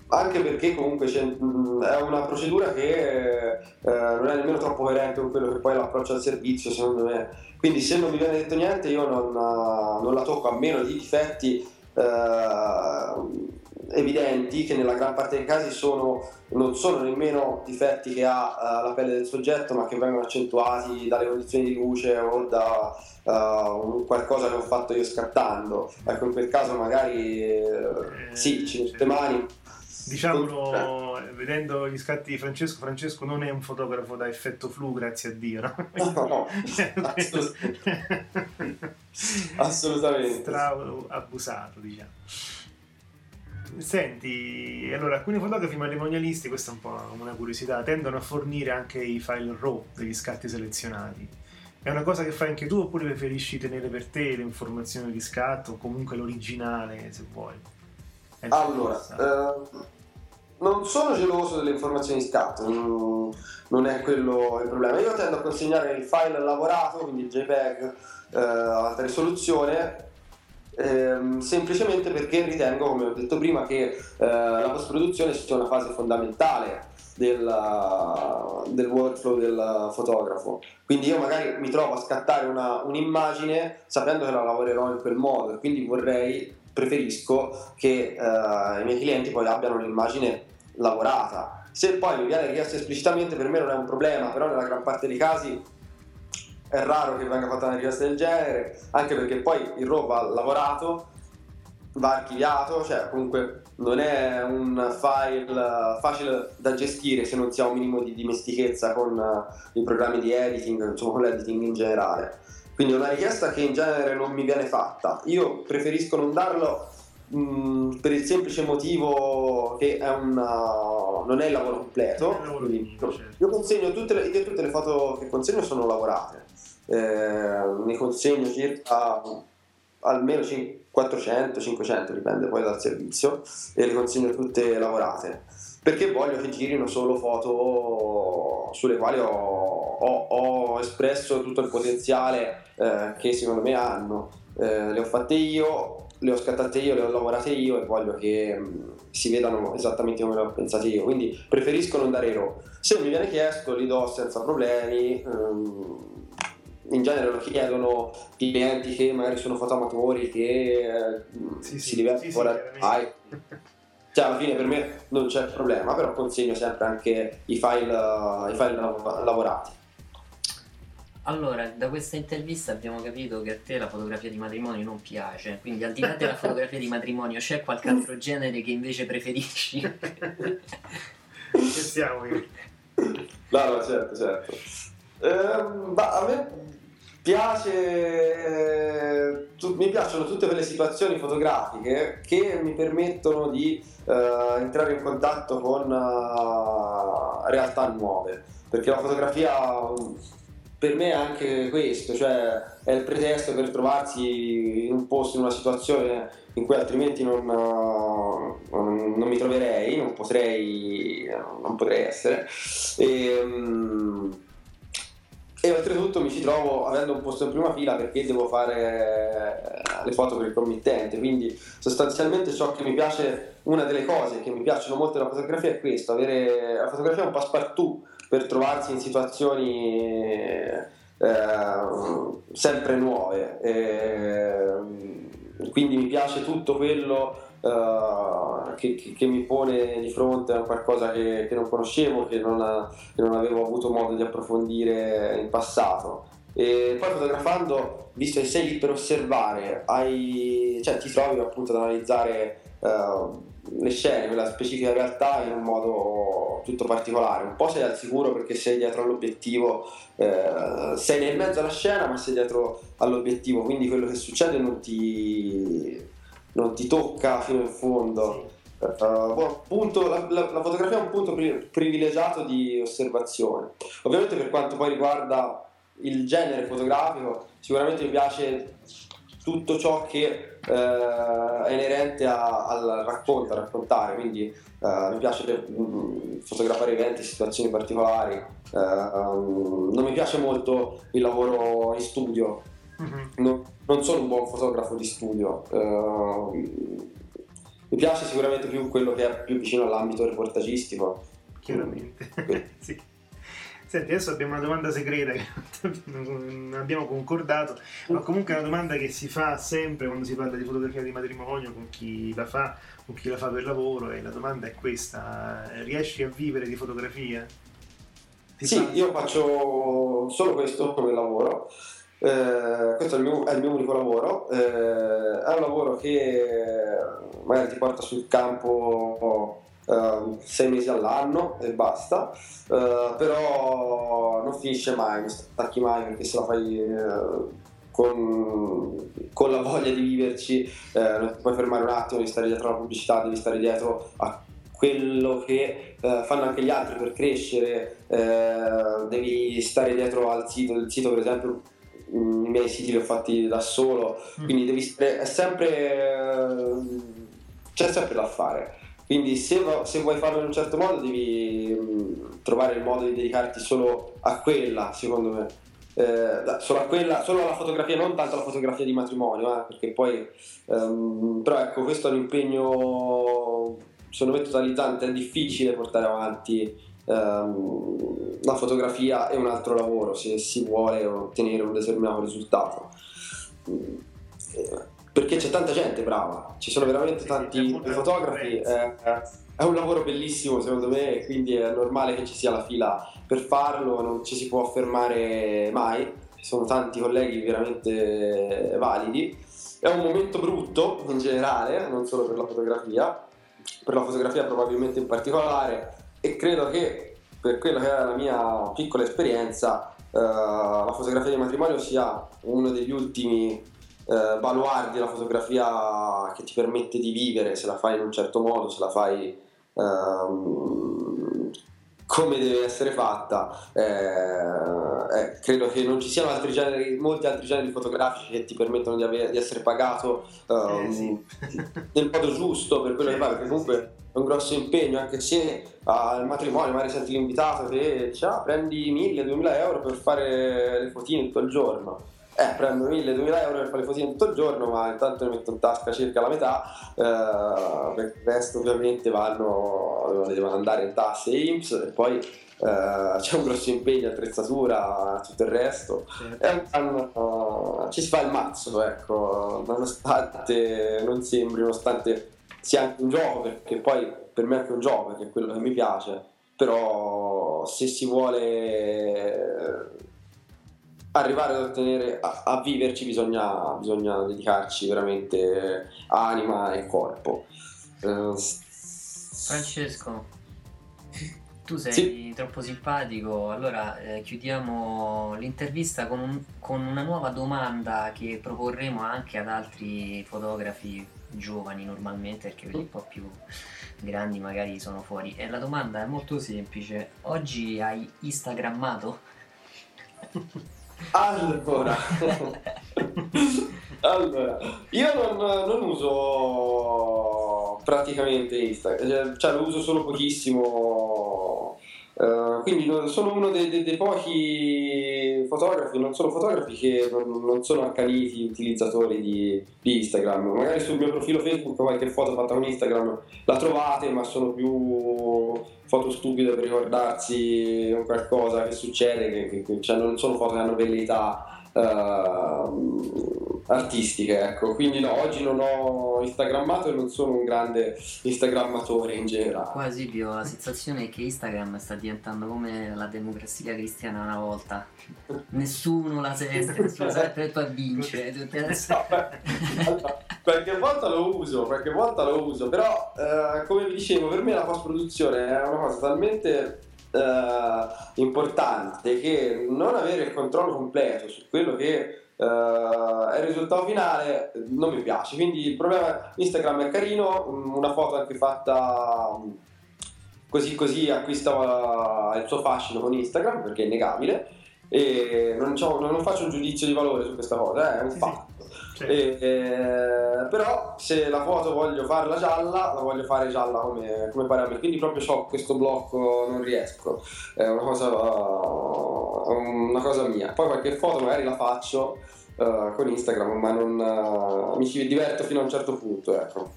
anche perché comunque è una procedura che eh, non è nemmeno troppo coerente con quello che poi l'approccio al servizio, secondo me. Quindi se non mi viene detto niente, io non, non la tocco a meno di difetti. Eh, evidenti che nella gran parte dei casi sono, non sono nemmeno difetti che ha uh, la pelle del soggetto ma che vengono accentuati dalle condizioni di luce o da uh, qualcosa che ho fatto io scattando ecco in quel caso magari eh, sì ci mette mani diciamolo eh. vedendo gli scatti di Francesco Francesco non è un fotografo da effetto flu grazie a Dio no? no, no assolutamente stra abusato diciamo Senti, allora alcuni fotografi matrimonialisti, questa è un po' una curiosità, tendono a fornire anche i file RAW degli scatti selezionati. È una cosa che fai anche tu oppure preferisci tenere per te le informazioni di scatto o comunque l'originale se vuoi? allora, eh, non sono geloso delle informazioni di non, non, è quello il problema. Io tendo a consegnare il file lavorato, quindi il JPEG eh, alta risoluzione ehm, semplicemente perché ritengo, come ho detto prima, che eh, la post-produzione sia una fase fondamentale del, del, workflow del fotografo. Quindi io magari mi trovo a scattare una, un'immagine sapendo che la lavorerò in quel modo e quindi vorrei, preferisco che eh, i miei clienti poi abbiano l'immagine lavorata. Se poi mi viene richiesto esplicitamente per me non è un problema, però nella gran parte dei casi è raro che venga fatta una richiesta del genere, anche perché poi il RAW va lavorato, va archiviato, cioè comunque non è un file facile da gestire se non si ha un minimo di dimestichezza con uh, i programmi di editing, insomma con l'editing in generale. Quindi è una richiesta che in genere non mi viene fatta. Io preferisco non darlo mh, mm, per il semplice motivo che è una, non è il lavoro completo. Quindi, certo. Io consegno tutte le, tutte le foto che consegno sono lavorate eh, ne consegno circa almeno 400-500, dipende poi dal servizio, e le consegno tutte lavorate perché voglio che girino solo foto sulle quali ho, ho, ho espresso tutto il potenziale eh, che secondo me hanno. Eh, le ho fatte io, le ho scattate io, le ho lavorate io e voglio che mh, mm, si vedano esattamente come le ho pensate io. Quindi preferisco non dare RAW. Se mi viene chiesto, li do senza problemi. Ehm, in genere lo chiedono clienti che magari sono fotoamatori che eh, sì, si divertono sì, sì, cioè alla fine per me non c'è problema però consegno sempre anche i file, i file lavorati allora, da questa intervista abbiamo capito che a te la fotografia di matrimonio non piace, quindi al di là della fotografia di matrimonio c'è qualche altro genere che invece preferisci? che siamo io? No, no, certo, certo. Eh, ma a me piace, tu, mi piacciono tutte quelle situazioni fotografiche che mi permettono di uh, entrare in contatto con uh, realtà nuove, perché la fotografia per me è anche questo, cioè è il pretesto per trovarsi in un posto, in una situazione in cui altrimenti non, non, non mi troverei, non potrei, non potrei essere. E, um, e oltretutto mi ci trovo avendo un posto in prima fila perché devo fare eh, le foto per il committente quindi sostanzialmente ciò che mi piace una delle cose che mi piacciono molto della fotografia è questo avere la fotografia è un passepartout per trovarsi in situazioni eh, sempre nuove e, quindi mi piace tutto quello uh, che, che, che, mi pone di fronte a qualcosa che, che non conoscevo, che non, che non, avevo avuto modo di approfondire in passato. E poi fotografando, visto che sei lì per osservare, hai, cioè, ti trovi appunto ad analizzare uh, le scene, quella specifica realtà in un modo tutto particolare. Un po' sei al sicuro perché sei dietro all'obiettivo, eh, sei nel mezzo alla scena ma sei dietro all'obiettivo, quindi quello che succede non ti, non ti tocca fino in fondo. Uh, punto, la, la, la, fotografia è un punto pri- privilegiato di osservazione. Ovviamente per quanto poi riguarda il genere fotografico, sicuramente mi piace tutto ciò che eh, è inerente a- al racconto, a raccontare, quindi eh, mi piace mm, fotografare eventi, situazioni particolari, eh, non mi piace molto il lavoro in studio, Mhm. non, non sono un buon fotografo di studio. eh, mi piace sicuramente più quello che è più vicino all'ambito reportagistico. Chiaramente. sì. Senti, adesso abbiamo una domanda segreta che non abbiamo concordato, ma comunque è una domanda che si fa sempre quando si parla di fotografia di matrimonio con chi la fa, con chi la fa per lavoro e la domanda è questa, riesci a vivere di fotografia? Ti Sì, fa- io faccio solo questo come lavoro. Eh, questo è il, mio, è il mio unico lavoro. Eh, è un lavoro che magari ti porta sul campo eh, sei mesi all'anno e basta. Eh, però non finisce mai, non stacchi mai perché se la fai eh, con, con la voglia di viverci, eh, non ti puoi fermare un attimo, devi stare dietro alla pubblicità, devi stare dietro a quello che eh, fanno anche gli altri per crescere, eh, devi stare dietro al sito, il sito per esempio mm, i miei siti li ho fatti da solo, quindi devi stare, è sempre, c'è sempre da fare. Quindi se, se vuoi farlo in un certo modo devi mm, trovare il modo di dedicarti solo a quella, secondo me. Eh, solo a quella, solo alla fotografia, non tanto alla fotografia di matrimonio, eh, perché poi ehm, però ecco, questo è un impegno secondo me totalizzante, è difficile portare avanti ehm, la fotografia e un altro lavoro se si vuole ottenere un determinato risultato. Mm, eh, Perché c'è tanta gente brava, ci sono veramente tanti fotografi, eh, è un lavoro bellissimo secondo me quindi è normale che ci sia la fila. Per farlo, non ci si può fermare mai, ci sono tanti colleghi veramente validi. È un momento brutto in generale, non solo per la fotografia, per la fotografia probabilmente in particolare. E credo che per quella che è la mia piccola esperienza eh, la fotografia di matrimonio sia uno degli ultimi eh, baluardi della fotografia che ti permette di vivere se la fai in un certo modo, se la fai ehm, come deve essere fatta. Eh, eh, credo che non ci siano altri generi, molti altri generi fotografici che ti permettono di, avere- di essere pagato ehm, nel modo giusto per quello che fai, perché comunque è un grosso impegno, anche se al matrimonio magari senti l'invitato che dice ah, prendi 1000-2000 euro per fare le fotine tutto il giorno. Eh, prendo 1000-2000 euro per fare le fotine tutto il giorno, ma intanto ne metto in tasca circa la metà, eh, perché il resto ovviamente vanno, devono andare in tasse e IMSS e poi eh, c'è un grosso impegno, attrezzatura, tutto il resto. Un- è un- ci si fa il mazzo, ecco, nonostante non sembri, nonostante sia anche un gioco, perché poi per me è anche un gioco, perché è quello che mi piace, però se si vuole arrivare ad ottenere, a, a viverci bisogna, bisogna dedicarci veramente anima e corpo. S- Francesco, tu sei troppo simpatico, allora eh, chiudiamo l'intervista con, un- con una nuova domanda che proporremo anche ad altri fotografi giovani normalmente, perché quelli un po' più grandi magari sono fuori. E la domanda è molto semplice, oggi hai instagrammato? Allora, allora, io non, non uso praticamente Instagram, cioè lo uso solo pochissimo, eh, quindi sono uno dei, dei- dei pochi fotografi, non solo fotografi, che non, sono accaniti utilizzatori di, di Instagram. Magari sul mio profilo Facebook qualche foto fatta con Instagram la trovate, ma sono più foto stupide per ricordarsi qualcosa che succede, che- che- cioè non sono foto che hanno velleità ehm, artistiche, ecco. Quindi no, oggi non ho instagrammato e non sono un grande instagrammatore in generale. Qua Silvio, la sensazione è che Instagram sta diventando come la democrazia cristiana una volta. Nessuno la sente, nessuno sempre e poi vince. tutte adesso- Allora, qualche volta lo uso, qualche volta lo uso, però eh, come vi dicevo, per me la post-produzione è una cosa talmente eh, importante che non avere il controllo completo su quello che eh, è il risultato finale non mi piace. Quindi il problema Instagram è carino, mm, una foto anche fatta mm, così così acquista il suo fascino con Instagram perché è innegabile e non, non faccio un giudizio di valore su questa cosa, eh, è un fatto. Certo. E, eh, però se la foto voglio farla gialla, la voglio fare gialla come, come pare a me. Quindi proprio ho questo blocco, non riesco. È una cosa, una cosa mia. Poi qualche foto magari la faccio uh, con Instagram, ma non, uh, mi ci diverto fino a un certo punto. Ecco.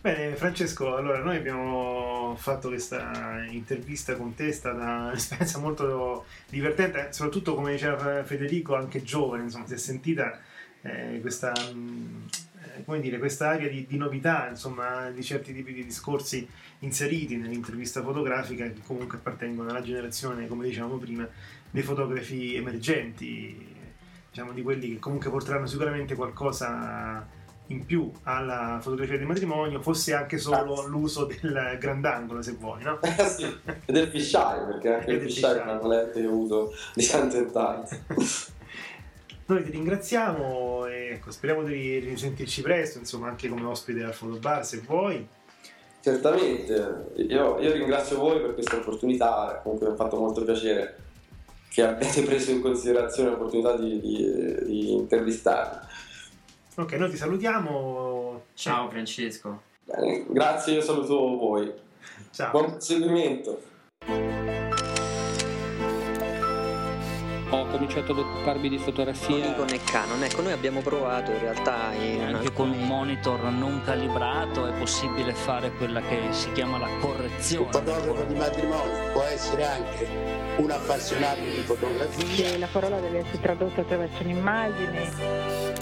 Bene, Francesco, allora noi abbiamo fatto questa intervista con te, è stata un'esperienza molto divertente, soprattutto come diceva Federico, anche giovane, insomma, si è sentita eh, questa, mh, eh, come dire, questa area di, di, novità, insomma, di certi tipi di discorsi inseriti nell'intervista fotografica che comunque appartengono alla generazione, come dicevamo prima, dei fotografi emergenti, diciamo di quelli che comunque porteranno sicuramente qualcosa in più alla fotografia di matrimonio fosse anche solo ah. l'uso del grandangolo se vuoi no? Eh sì, e del fisheye perché anche il fisheye è una lente che uso di tanto in tanto noi ti ringraziamo e ecco, speriamo di risentirci presto insomma anche come ospite al fotobar se vuoi certamente io, io ringrazio voi per questa opportunità comunque mi ha fatto molto piacere che abbiate preso in considerazione l'opportunità di, di, di intervistarmi Ok, noi ti salutiamo. Ciao Francesco. Bene, grazie, io saluto voi. Ciao. Buon seguimento. Ho cominciato ad occuparmi di fotografia. Con Nikon e Canon, ecco, noi abbiamo provato in realtà. In anche alcuni... con un monitor non calibrato è possibile fare quella che si chiama la correzione. Un fotografo di matrimonio può essere anche un appassionato di fotografia. La parola deve essere tradotta attraverso un'immagine.